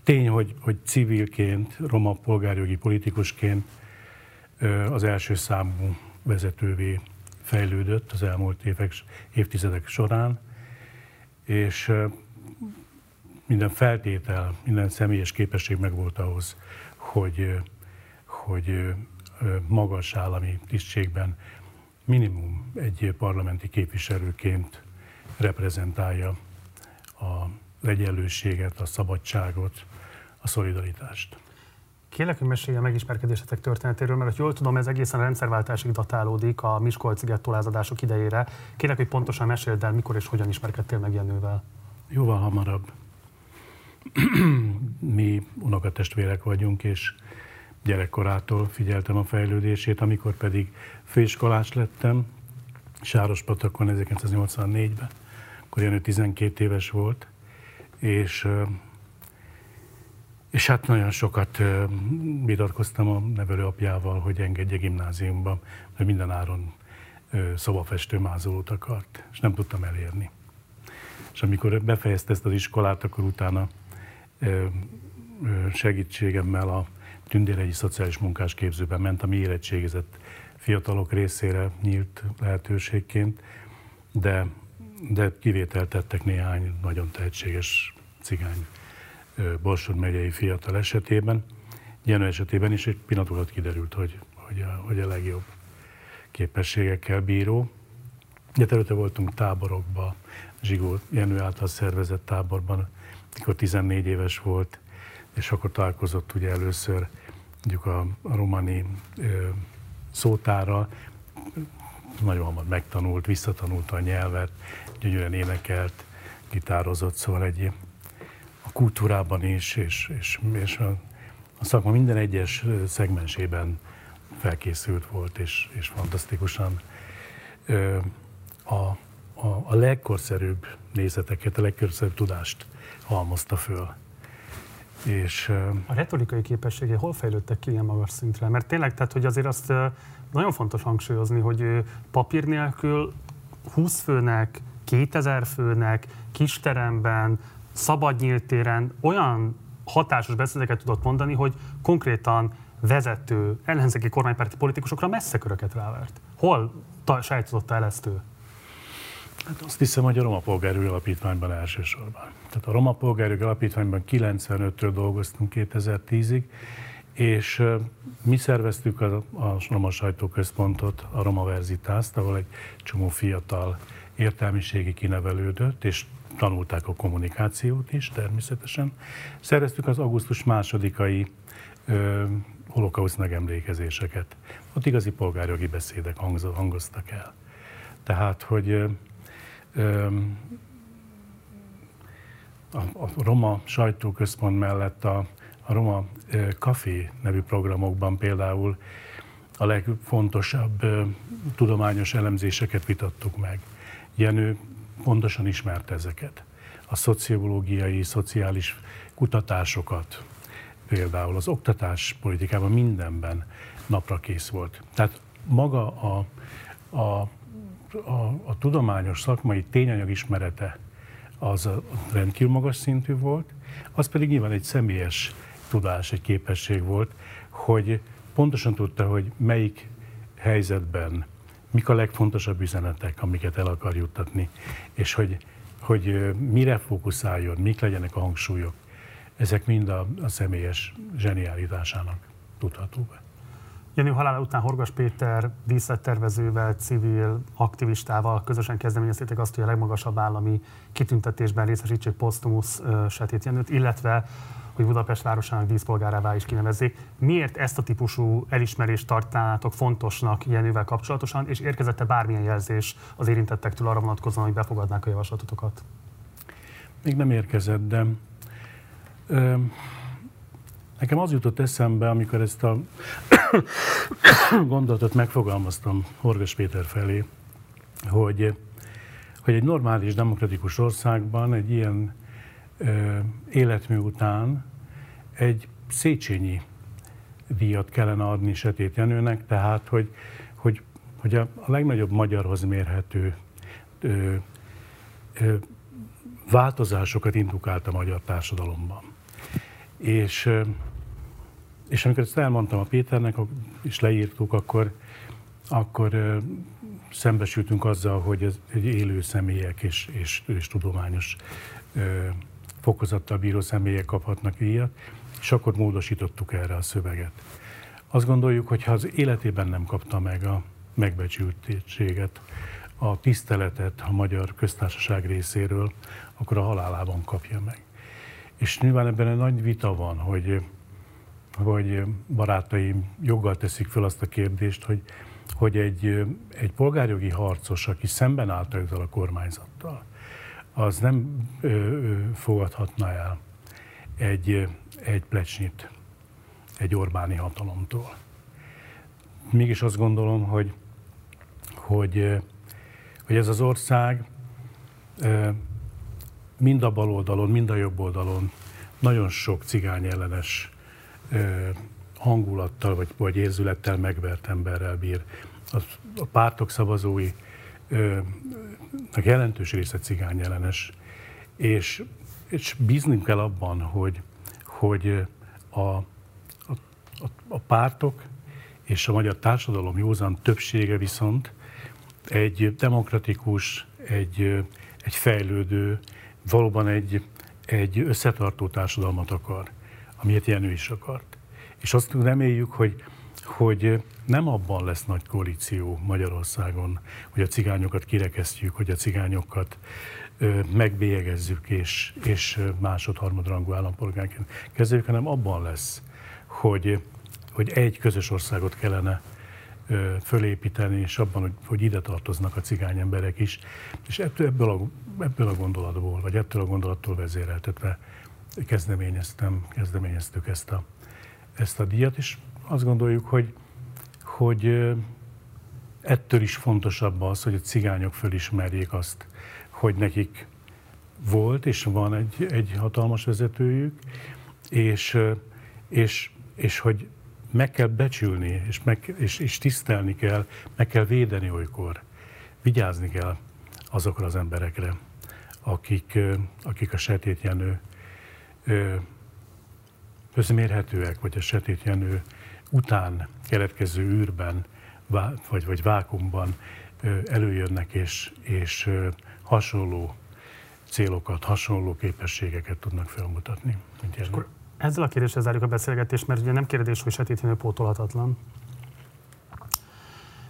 tény, hogy, hogy civilként, roma polgárjogi politikusként ö, az első számú vezetővé fejlődött az elmúlt évek, évtizedek során, és minden feltétel, minden személyes képesség megvolt ahhoz, hogy, hogy magas állami tisztségben minimum egy parlamenti képviselőként reprezentálja a egyenlőséget, a szabadságot, a szolidaritást. Kérlek, hogy mesélj a megismerkedésetek történetéről, mert jól tudom, ez egészen a rendszerváltásig datálódik a Miskolci gettólázadások idejére. Kérlek, hogy pontosan meséld el, mikor és hogyan ismerkedtél meg Jenővel. Jóval hamarabb. [clears throat] Mi unokatestvérek vagyunk, és gyerekkorától figyeltem a fejlődését, amikor pedig főiskolás lettem, Sárospatakon 1984-ben, akkor Jenő 12 éves volt, és és hát nagyon sokat vitatkoztam a nevelőapjával, hogy engedje gimnáziumba, mert minden áron szobafestő mázolót akart, és nem tudtam elérni. És amikor befejezte ezt az iskolát, akkor utána segítségemmel a tündérei szociális munkás képzőben ment, ami érettségizett fiatalok részére nyílt lehetőségként, de, de kivételt tettek néhány nagyon tehetséges cigány Borsod megyei fiatal esetében. Jenő esetében is egy pillanat alatt kiderült, hogy, hogy, a, hogy a legjobb képességekkel bíró. De előtte voltunk táborokba, Zsigó Jenő által szervezett táborban, mikor 14 éves volt, és akkor találkozott ugye először mondjuk a, a romani ö, szótára, nagyon hamar megtanult, visszatanulta a nyelvet, gyönyörűen énekelt, gitározott, szóval egy a kultúrában is, és, és, és a, a szakma minden egyes szegmensében felkészült volt, és, és fantasztikusan a, a, a legkorszerűbb nézeteket, a legkorszerűbb tudást halmozta föl. És, a retorikai képességei hol fejlődtek ki ilyen magas szintre? Mert tényleg, tehát, hogy azért azt nagyon fontos hangsúlyozni, hogy papír nélkül 20 főnek, 2000 főnek, kisteremben, szabad nyílt téren olyan hatásos beszédeket tudott mondani, hogy konkrétan vezető, ellenzéki kormánypárti politikusokra messze köröket rávert. Hol sajtotta el ezt ő? Hát azt hiszem, hogy a Roma Polgárjogi Alapítványban elsősorban. Tehát a Roma Polgárjogi Alapítványban 95-től dolgoztunk 2010-ig, és mi szerveztük a, a Roma Sajtóközpontot, a Roma Verzitást, ahol egy csomó fiatal értelmiségi kinevelődött, és tanulták a kommunikációt is természetesen. Szereztük az augusztus másodikai ö, holokauszt megemlékezéseket. Ott igazi polgárjogi beszédek hangoztak el. Tehát, hogy a, a Roma sajtóközpont mellett a, a Roma Café nevű programokban például a legfontosabb tudományos elemzéseket vitattuk meg. Jenő pontosan ismerte ezeket. A szociológiai, szociális kutatásokat, például az oktatás politikában mindenben napra kész volt. Tehát maga a, a, a, a tudományos szakmai tényanyag ismerete az rendkívül magas szintű volt, az pedig nyilván egy személyes tudás, egy képesség volt, hogy pontosan tudta, hogy melyik helyzetben mik a legfontosabb üzenetek, amiket el akar juttatni, és hogy, hogy mire fókuszáljon, mik legyenek a hangsúlyok. Ezek mind a, a személyes zseniálitásának tudható. Jenő halála után Horgas Péter díszlettervezővel, civil aktivistával közösen kezdeményezték azt, hogy a legmagasabb állami kitüntetésben részesítsék posztumusz Setét Jenőt, illetve hogy Budapest városának díszpolgárává is kinevezzék. Miért ezt a típusú elismerést tartanátok fontosnak Jenővel kapcsolatosan, és érkezette bármilyen jelzés az érintettektől arra vonatkozóan, hogy befogadnák a javaslatotokat? Még nem érkezett, de ö, nekem az jutott eszembe, amikor ezt a [coughs] gondolatot megfogalmaztam Horgas Péter felé, hogy, hogy egy normális demokratikus országban egy ilyen életmű után egy Széchenyi díjat kellene adni Setét Jenőnek, tehát hogy, hogy, hogy a, a legnagyobb magyarhoz mérhető ö, ö, változásokat indukált a magyar társadalomban. És, és amikor ezt elmondtam a Péternek, és leírtuk, akkor, akkor szembesültünk azzal, hogy ez egy élő személyek és, és, és tudományos fokozattal bíró személyek kaphatnak díjat, és akkor módosítottuk erre a szöveget. Azt gondoljuk, hogy ha az életében nem kapta meg a megbecsültséget, a tiszteletet a magyar köztársaság részéről, akkor a halálában kapja meg. És nyilván ebben egy nagy vita van, hogy, hogy barátaim joggal teszik fel azt a kérdést, hogy, hogy egy, egy polgárjogi harcos, aki szemben állt ezzel a kormányzattal, az nem ö, ö, fogadhatna el egy, egy plecsnit egy Orbáni hatalomtól. Mégis azt gondolom, hogy, hogy, hogy ez az ország mind a bal oldalon, mind a jobb oldalon nagyon sok cigány ellenes hangulattal vagy, vagy érzülettel megvert emberrel bír. A, a pártok szavazói jelentős része cigány ellenes, és, és bíznunk kell abban, hogy, hogy a, a, a pártok és a magyar társadalom józan többsége viszont egy demokratikus, egy, egy fejlődő, valóban egy, egy összetartó társadalmat akar, amiért Jenő is akart. És azt reméljük, hogy, hogy nem abban lesz nagy koalíció Magyarországon, hogy a cigányokat kirekesztjük, hogy a cigányokat megbélyegezzük és, és másod-harmadrangú állampolgárként kezeljük, hanem abban lesz, hogy, hogy egy közös országot kellene fölépíteni, és abban, hogy, hogy ide tartoznak a cigány emberek is. És ebből, ebből, a, ebből a gondolatból, vagy ettől a gondolattól vezéreltetve kezdeményeztem, kezdeményeztük ezt a, ezt a díjat, és azt gondoljuk, hogy, hogy ettől is fontosabb az, hogy a cigányok fölismerjék azt, hogy nekik volt és van egy, egy hatalmas vezetőjük, és, és, és hogy meg kell becsülni, és, meg, és, és tisztelni kell, meg kell védeni olykor. Vigyázni kell azokra az emberekre, akik, akik a setétjenő közmérhetőek, vagy a setétjenő után keletkező űrben, vagy, vagy vákumban előjönnek, és, és hasonló célokat, hasonló képességeket tudnak felmutatni. Akkor ezzel a kérdéssel zárjuk a beszélgetést, mert ugye nem kérdés, hogy sötétjenő pótolhatatlan.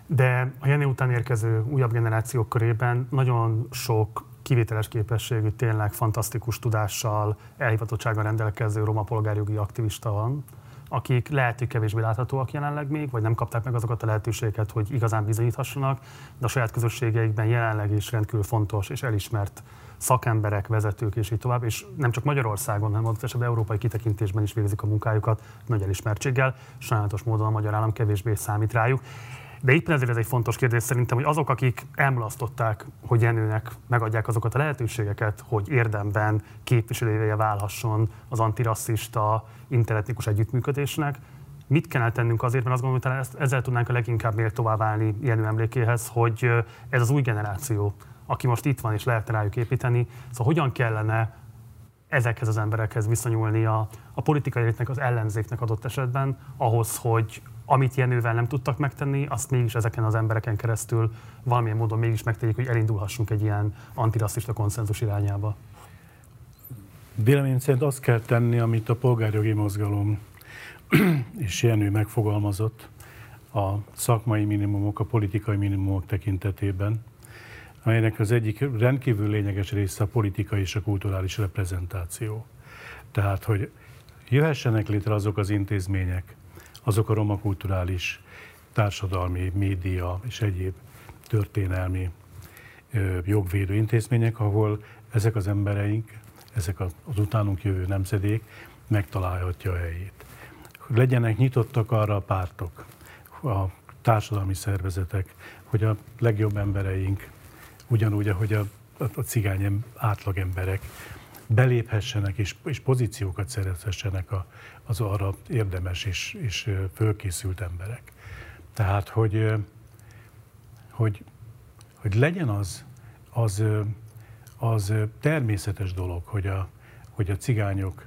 De a Jenny után érkező újabb generációk körében nagyon sok kivételes képességű, tényleg fantasztikus tudással, elhivatottsággal rendelkező roma polgárjogi aktivista van, akik lehet, hogy kevésbé láthatóak jelenleg még, vagy nem kapták meg azokat a lehetőségeket, hogy igazán bizonyíthassanak, de a saját közösségeikben jelenleg is rendkívül fontos és elismert szakemberek, vezetők és így tovább, és nem csak Magyarországon, hanem adott esetben európai kitekintésben is végzik a munkájukat nagy elismertséggel. Sajnálatos módon a magyar állam kevésbé számít rájuk. De éppen ezért ez egy fontos kérdés szerintem, hogy azok, akik elmulasztották, hogy Jenőnek megadják azokat a lehetőségeket, hogy érdemben képviselője válhasson az antirasszista interetnikus együttműködésnek, mit kellene tennünk azért, mert azt gondolom, hogy talán ezt, ezzel tudnánk a leginkább méltóvá válni Jenő emlékéhez, hogy ez az új generáció, aki most itt van és lehetne rájuk építeni, szóval hogyan kellene ezekhez az emberekhez viszonyulni a, a politikai életnek, az ellenzéknek adott esetben, ahhoz, hogy amit Jenővel nem tudtak megtenni, azt mégis ezeken az embereken keresztül valamilyen módon mégis megtegyék, hogy elindulhassunk egy ilyen antirasszista konszenzus irányába. Véleményem szerint azt kell tenni, amit a polgárjogi mozgalom [clears throat] és Jenő megfogalmazott a szakmai minimumok, a politikai minimumok tekintetében, amelynek az egyik rendkívül lényeges része a politikai és a kulturális reprezentáció. Tehát, hogy jöhessenek létre azok az intézmények, azok a roma kulturális, társadalmi, média és egyéb történelmi jogvédő intézmények, ahol ezek az embereink, ezek az utánunk jövő nemzedék megtalálhatja a helyét. Legyenek nyitottak arra a pártok, a társadalmi szervezetek, hogy a legjobb embereink, ugyanúgy, ahogy a, a, cigány átlag emberek beléphessenek és, és pozíciókat szerezhessenek a, az arra érdemes és, és fölkészült emberek. Tehát, hogy, hogy, hogy legyen az, az, az természetes dolog, hogy a, hogy a cigányok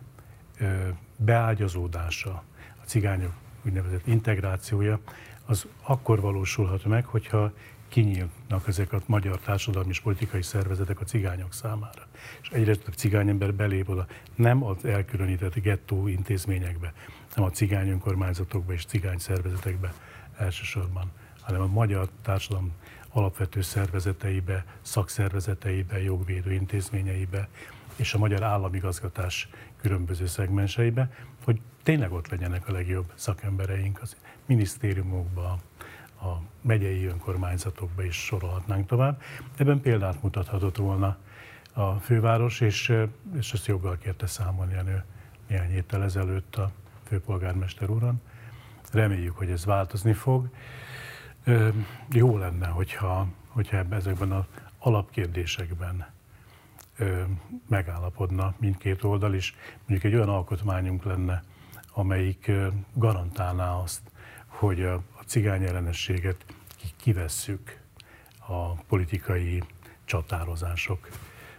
beágyazódása, a cigányok úgynevezett integrációja, az akkor valósulhat meg, hogyha kinyílnak ezek a magyar társadalmi és politikai szervezetek a cigányok számára. És egyre több cigányember belép oda, nem az elkülönített gettó intézményekbe, nem a cigány önkormányzatokba és cigány szervezetekbe elsősorban, hanem a magyar társadalom alapvető szervezeteibe, szakszervezeteibe, jogvédő intézményeibe és a magyar államigazgatás különböző szegmenseibe, hogy tényleg ott legyenek a legjobb szakembereink az minisztériumokban, a megyei önkormányzatokba is sorolhatnánk tovább. Ebben példát mutathatott volna a főváros, és, és ezt joggal kérte számolni ő néhány héttel ezelőtt a főpolgármester úron. Reméljük, hogy ez változni fog. Jó lenne, hogyha, hogyha ezekben az alapkérdésekben megállapodna mindkét oldal is. Mondjuk egy olyan alkotmányunk lenne, amelyik garantálná azt, hogy cigány ellenességet kivesszük a politikai csatározások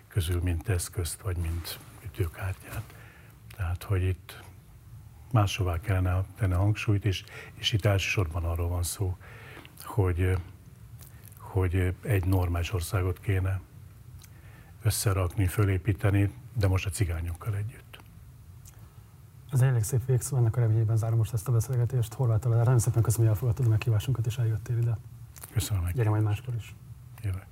közül, mint eszközt, vagy mint ütőkártyát. Tehát, hogy itt máshová kellene tenni a hangsúlyt, és, és itt elsősorban arról van szó, hogy, hogy egy normális országot kéne összerakni, fölépíteni, de most a cigányokkal együtt. Egy elég szép végszó, ennek a reményében zárom most ezt a beszélgetést. Horváth Alá, nagyon szépen köszönöm, hogy elfogadtad a meghívásunkat és eljöttél ide. Köszönöm. Gyere majd máskor is. Jövök.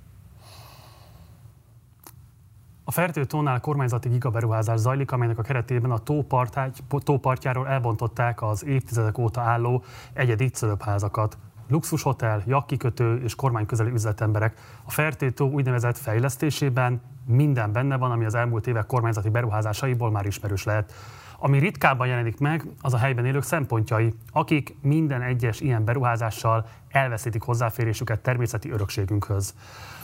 A Fertő tónál kormányzati gigaberuházás zajlik, amelynek a keretében a tópartjáról elbontották az évtizedek óta álló egyedi cölöpházakat. Luxushotel, jakkikötő és kormányközeli üzletemberek. A Fertő úgynevezett fejlesztésében minden benne van, ami az elmúlt évek kormányzati beruházásaiból már ismerős lehet. Ami ritkábban jelenik meg, az a helyben élők szempontjai, akik minden egyes ilyen beruházással elveszítik hozzáférésüket természeti örökségünkhöz.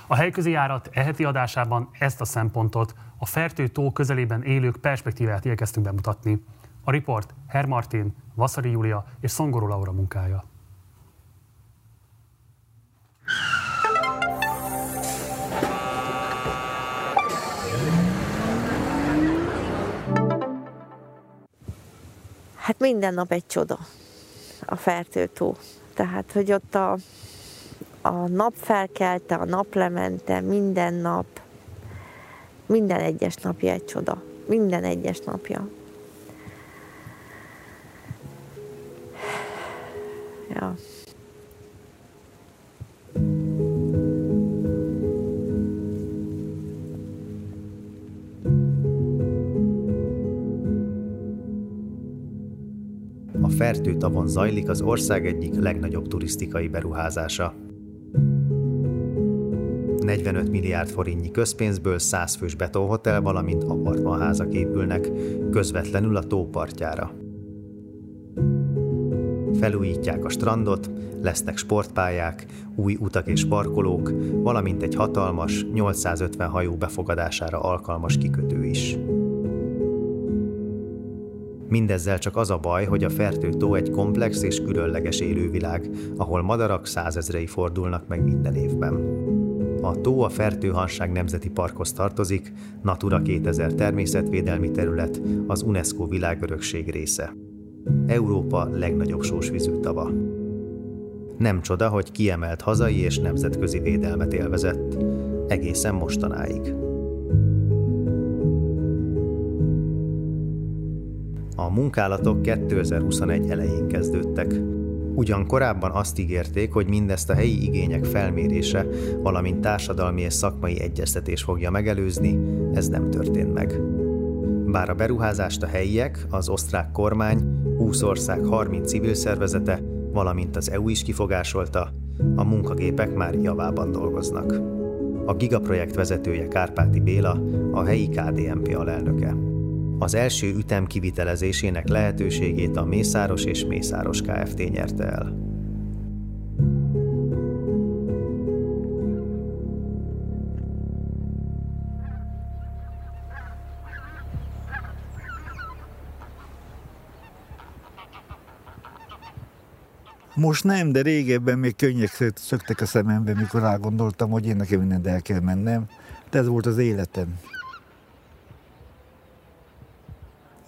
A helyközi járat eheti adásában ezt a szempontot, a Fertő tó közelében élők perspektíváját igyekeztünk bemutatni. A riport Hermartin, Vaszari Júlia és Szongoró Laura munkája. Hát minden nap egy csoda a Fertőtó. Tehát, hogy ott a, a nap felkelte, a nap lemente, minden nap, minden egyes napja egy csoda. Minden egyes napja. Ja. Fertőtavon zajlik az ország egyik legnagyobb turisztikai beruházása. 45 milliárd forintnyi közpénzből 100 fős betonhotel, valamint apartmanházak épülnek közvetlenül a tópartjára. Felújítják a strandot, Lesznek sportpályák, új utak és parkolók, valamint egy hatalmas, 850 hajó befogadására alkalmas kikötő is. Mindezzel csak az a baj, hogy a Fertő-tó egy komplex és különleges élővilág, ahol madarak százezrei fordulnak meg minden évben. A tó a Fertőhanság Nemzeti Parkhoz tartozik, Natura 2000 természetvédelmi terület, az UNESCO világörökség része. Európa legnagyobb sósvízű tava. Nem csoda, hogy kiemelt hazai és nemzetközi védelmet élvezett, egészen mostanáig. A munkálatok 2021 elején kezdődtek. Ugyan korábban azt ígérték, hogy mindezt a helyi igények felmérése, valamint társadalmi és szakmai egyeztetés fogja megelőzni, ez nem történt meg. Bár a beruházást a helyiek, az osztrák kormány, 20 ország 30 civil szervezete, valamint az EU is kifogásolta, a munkagépek már javában dolgoznak. A gigaprojekt vezetője Kárpáti Béla, a helyi KDNP alelnöke. Az első ütem kivitelezésének lehetőségét a Mészáros és Mészáros Kft. nyerte el. Most nem, de régebben még könnyek szöktek a szemembe, mikor rágondoltam, hogy én nekem mindent el kell mennem. De ez volt az életem.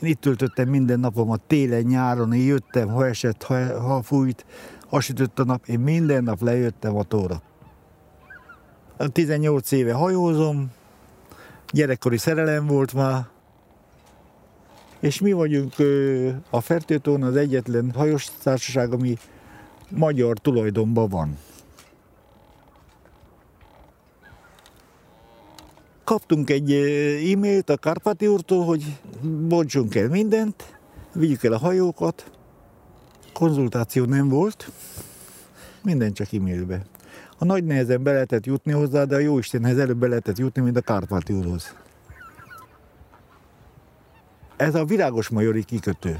Én itt töltöttem minden napomat télen, nyáron, én jöttem, ha esett, ha, ha fújt, ha sütött a nap, én minden nap lejöttem a tóra. 18 éve hajózom, gyerekkori szerelem volt már, és mi vagyunk a Fertőtón az egyetlen hajós társaság, ami magyar tulajdonban van. Kaptunk egy e-mailt a Kárpáti úrtól, hogy bontsunk el mindent, vigyük el a hajókat. Konzultáció nem volt, minden csak e-mailbe. A nagy nehezen be lehetett jutni hozzá, de a jó Istenhez előbb be lehetett jutni, mint a Kárpáti úrhoz. Ez a Virágos Majori kikötő,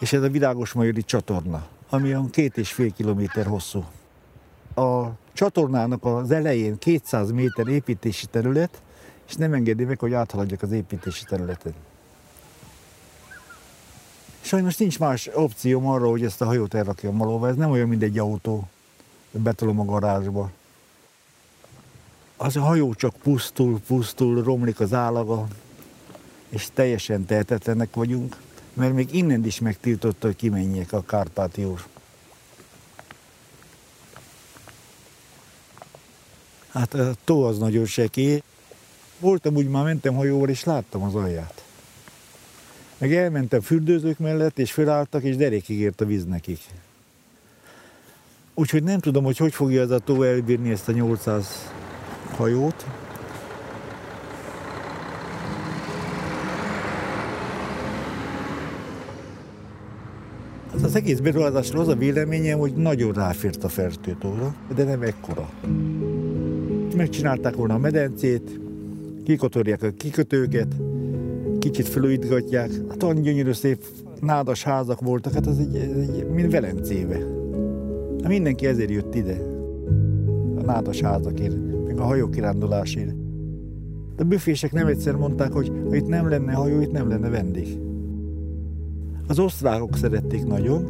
és ez a Virágos Majori csatorna, ami olyan két és fél kilométer hosszú. A csatornának az elején 200 méter építési terület, és nem engedi meg, hogy áthaladjak az építési területen. Sajnos nincs más opcióm arra, hogy ezt a hajót elrakjam valóban. Ez nem olyan, mint egy autó. Betolom a garázsba. Az a hajó csak pusztul, pusztul, romlik az állaga, és teljesen tehetetlenek vagyunk, mert még innen is megtiltotta, hogy kimenjek a Kárpáti úr. Hát a tó az nagyon sekély. Voltam úgy, már mentem hajóval, és láttam az alját. Meg elmentem fürdőzők mellett, és felálltak, és derékig ért a víz nekik. Úgyhogy nem tudom, hogy hogy fogja ez a tó elbírni ezt a 800 hajót. Az egész beruházásról az a véleményem, hogy nagyon ráfért a fertőtóra, de nem ekkora. Megcsinálták volna a medencét, kikotorják a kikötőket, kicsit felújítgatják. Hát olyan gyönyörű szép nádas házak voltak, hát az egy, egy mint Velencébe. Hát mindenki ezért jött ide. A nádas házakért, meg a hajókirándulásért. De a büfések nem egyszer mondták, hogy ha itt nem lenne hajó, itt nem lenne vendég. Az osztrákok szerették nagyon,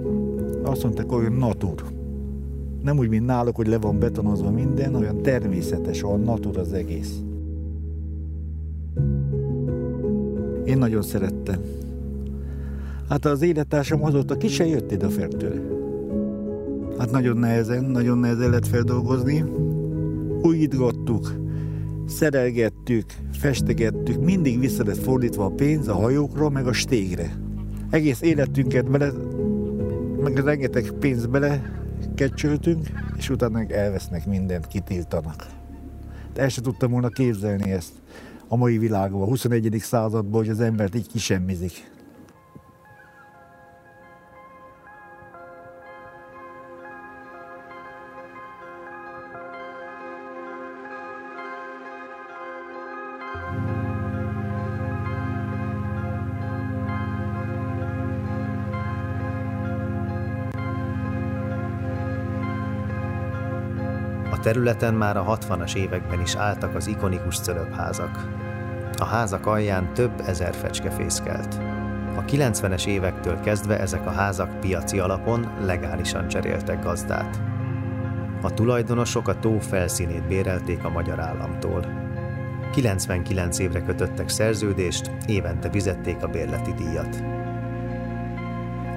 azt mondták, olyan natur. Nem úgy, mint náluk, hogy le van betonozva minden, olyan természetes, olyan natur az egész. Én nagyon szerettem. Hát az élettársam azóta ki se jött ide fertőre. Hát nagyon nehezen, nagyon nehezen lett feldolgozni. Újítgattuk, szerelgettük, festegettük, mindig vissza lett fordítva a pénz a hajókra, meg a stégre. Egész életünket bele, meg rengeteg pénzt bele kecsöltünk, és utána elvesznek mindent, kitiltanak. De el sem tudtam volna képzelni ezt a mai világban, a 21. században, hogy az embert így kisemmizik. területen már a 60-as években is álltak az ikonikus cölöpházak. A házak alján több ezer fecske fészkelt. A 90-es évektől kezdve ezek a házak piaci alapon legálisan cseréltek gazdát. A tulajdonosok a tó felszínét bérelték a magyar államtól. 99 évre kötöttek szerződést, évente fizették a bérleti díjat.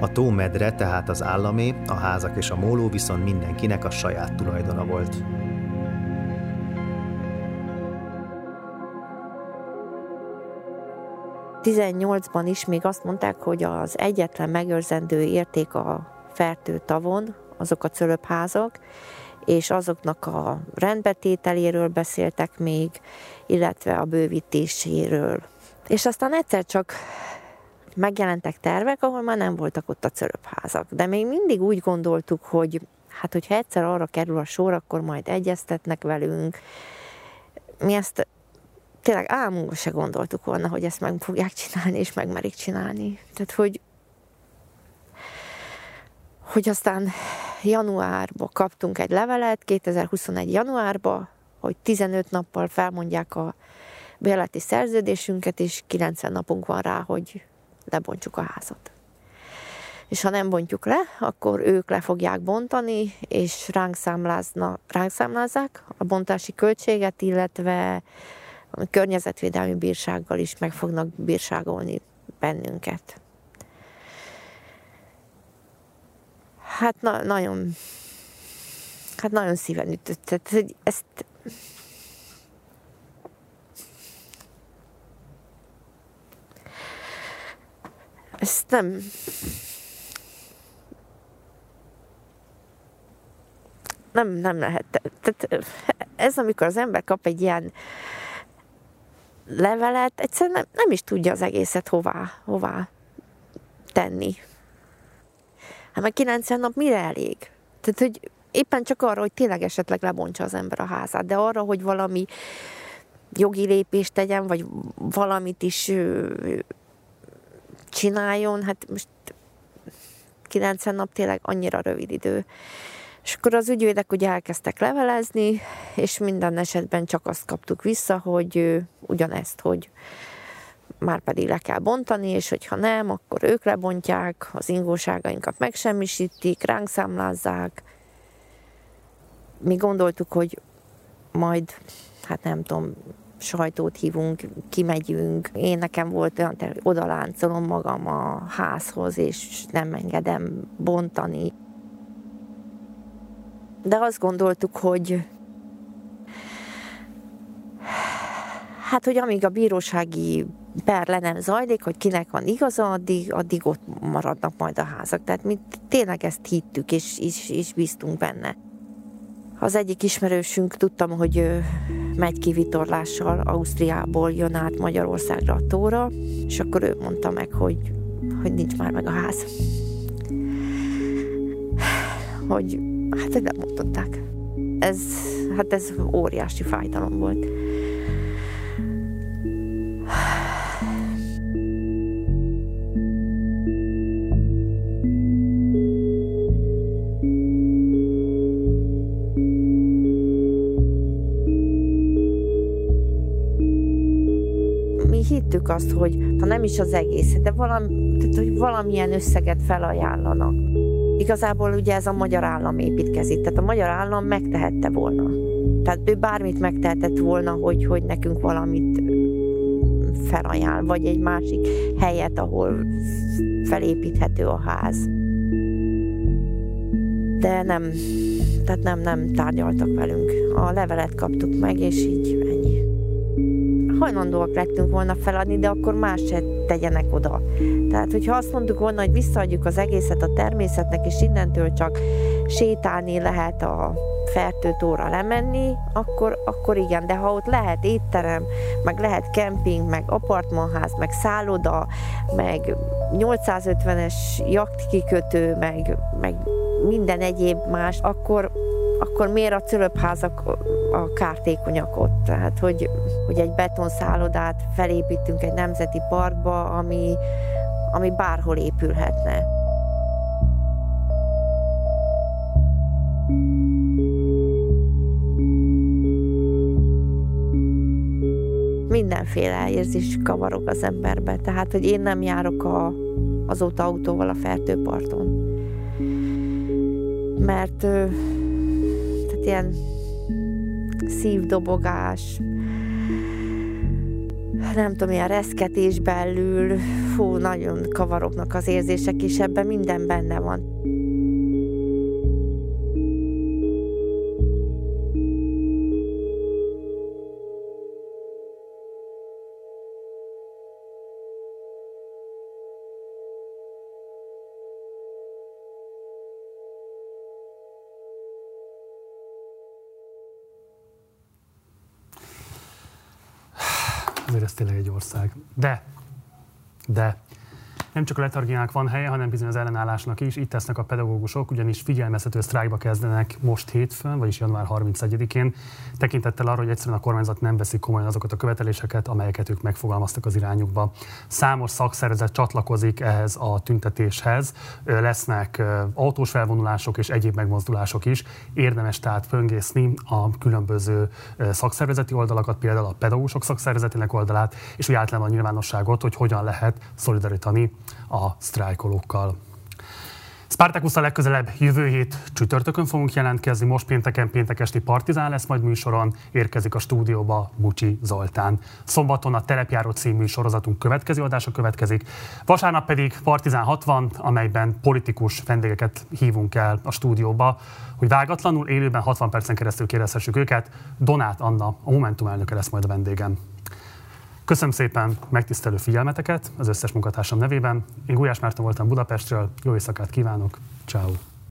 A tó medre, tehát az államé, a házak és a móló viszont mindenkinek a saját tulajdona volt. 18-ban is még azt mondták, hogy az egyetlen megőrzendő érték a fertő tavon, azok a cölöpházak, és azoknak a rendbetételéről beszéltek még, illetve a bővítéséről. És aztán egyszer csak megjelentek tervek, ahol már nem voltak ott a cölöpházak. De még mindig úgy gondoltuk, hogy hát hogyha egyszer arra kerül a sor, akkor majd egyeztetnek velünk. Mi ezt tényleg álmunkban se gondoltuk volna, hogy ezt meg fogják csinálni, és megmerik csinálni. Tehát, hogy hogy aztán januárban kaptunk egy levelet, 2021 januárban, hogy 15 nappal felmondják a bérleti szerződésünket, és 90 napunk van rá, hogy lebontsuk a házat. És ha nem bontjuk le, akkor ők le fogják bontani, és ránk, számlázna, ránk számlázzák a bontási költséget, illetve a környezetvédelmi bírsággal is meg fognak bírságolni bennünket. Hát na, nagyon, hát nagyon szíven ütött. Tehát, hogy ezt ezt nem nem, nem lehet. Tehát ez, amikor az ember kap egy ilyen levelet, egyszerűen nem, nem is tudja az egészet hová, hová tenni. Hát meg 90 nap mire elég? Tehát, hogy éppen csak arra, hogy tényleg esetleg lebontsa az ember a házát, de arra, hogy valami jogi lépést tegyen, vagy valamit is csináljon, hát most 90 nap tényleg annyira rövid idő. És akkor az ügyvédek ugye elkezdtek levelezni, és minden esetben csak azt kaptuk vissza, hogy ugyanezt, hogy már pedig le kell bontani, és hogyha nem, akkor ők lebontják, az ingóságainkat megsemmisítik, ránk számlázzák. Mi gondoltuk, hogy majd, hát nem tudom, sajtót hívunk, kimegyünk. Én nekem volt olyan, hogy odaláncolom magam a házhoz, és nem engedem bontani de azt gondoltuk, hogy hát, hogy amíg a bírósági per le nem zajlik, hogy kinek van igaza, addig, addig ott maradnak majd a házak. Tehát mi tényleg ezt hittük, és, és, és bíztunk benne. Az egyik ismerősünk tudtam, hogy megy ki vitorlással Ausztriából, jön át Magyarországra a tóra, és akkor ő mondta meg, hogy, hogy nincs már meg a ház. Hogy Hát nem mondották. Ez, hát ez óriási fájdalom volt. Hittük azt, hogy ha nem is az egész, de valami, tehát, hogy valamilyen összeget felajánlanak Igazából ugye ez a magyar állam építkezik, tehát a magyar állam megtehette volna. Tehát ő bármit megtehetett volna, hogy, hogy nekünk valamit felajánl, vagy egy másik helyet, ahol felépíthető a ház. De nem, tehát nem, nem tárgyaltak velünk. A levelet kaptuk meg, és így. Hajlandóak lettünk volna feladni, de akkor más se tegyenek oda. Tehát, hogyha azt mondtuk volna, hogy visszaadjuk az egészet a természetnek, és innentől csak sétálni lehet a fertőtóra lemenni, akkor, akkor igen, de ha ott lehet étterem, meg lehet kemping, meg apartmanház, meg szálloda, meg 850-es jachtkikötő, meg, meg minden egyéb más, akkor, akkor miért a cölöpházak a kártékonyak ott? Tehát, hogy, hogy egy betonszállodát felépítünk egy nemzeti parkba, ami, ami bárhol épülhetne. Mindenféle érzés kavarog az emberbe, tehát, hogy én nem járok a, azóta autóval a fertőparton. Mert ilyen szívdobogás, nem tudom, ilyen reszketés belül, fú, nagyon kavarognak az érzések, és ebben minden benne van. Tényleg egy ország. De, de nem csak a letargiának van helye, hanem bizony az ellenállásnak is. Itt tesznek a pedagógusok, ugyanis figyelmeztető sztrájkba kezdenek most hétfőn, vagyis január 31-én, tekintettel arra, hogy egyszerűen a kormányzat nem veszik komolyan azokat a követeléseket, amelyeket ők megfogalmaztak az irányukba. Számos szakszervezet csatlakozik ehhez a tüntetéshez, lesznek autós felvonulások és egyéb megmozdulások is. Érdemes tehát föngészni a különböző szakszervezeti oldalakat, például a pedagógusok szakszervezetének oldalát, és úgy általában a nyilvánosságot, hogy hogyan lehet szolidarítani a sztrájkolókkal. A legközelebb jövő hét csütörtökön fogunk jelentkezni, most pénteken péntek esti Partizán lesz majd műsoron, érkezik a stúdióba Mucsi Zoltán. Szombaton a Telepjáró című sorozatunk következő adása következik, vasárnap pedig Partizán 60, amelyben politikus vendégeket hívunk el a stúdióba, hogy vágatlanul élőben 60 percen keresztül kérdezhessük őket. Donát Anna, a Momentum elnöke lesz majd a vendégem. Köszönöm szépen megtisztelő figyelmeteket az összes munkatársam nevében. Én Gulyás Márton voltam Budapestről, jó éjszakát kívánok, ciao.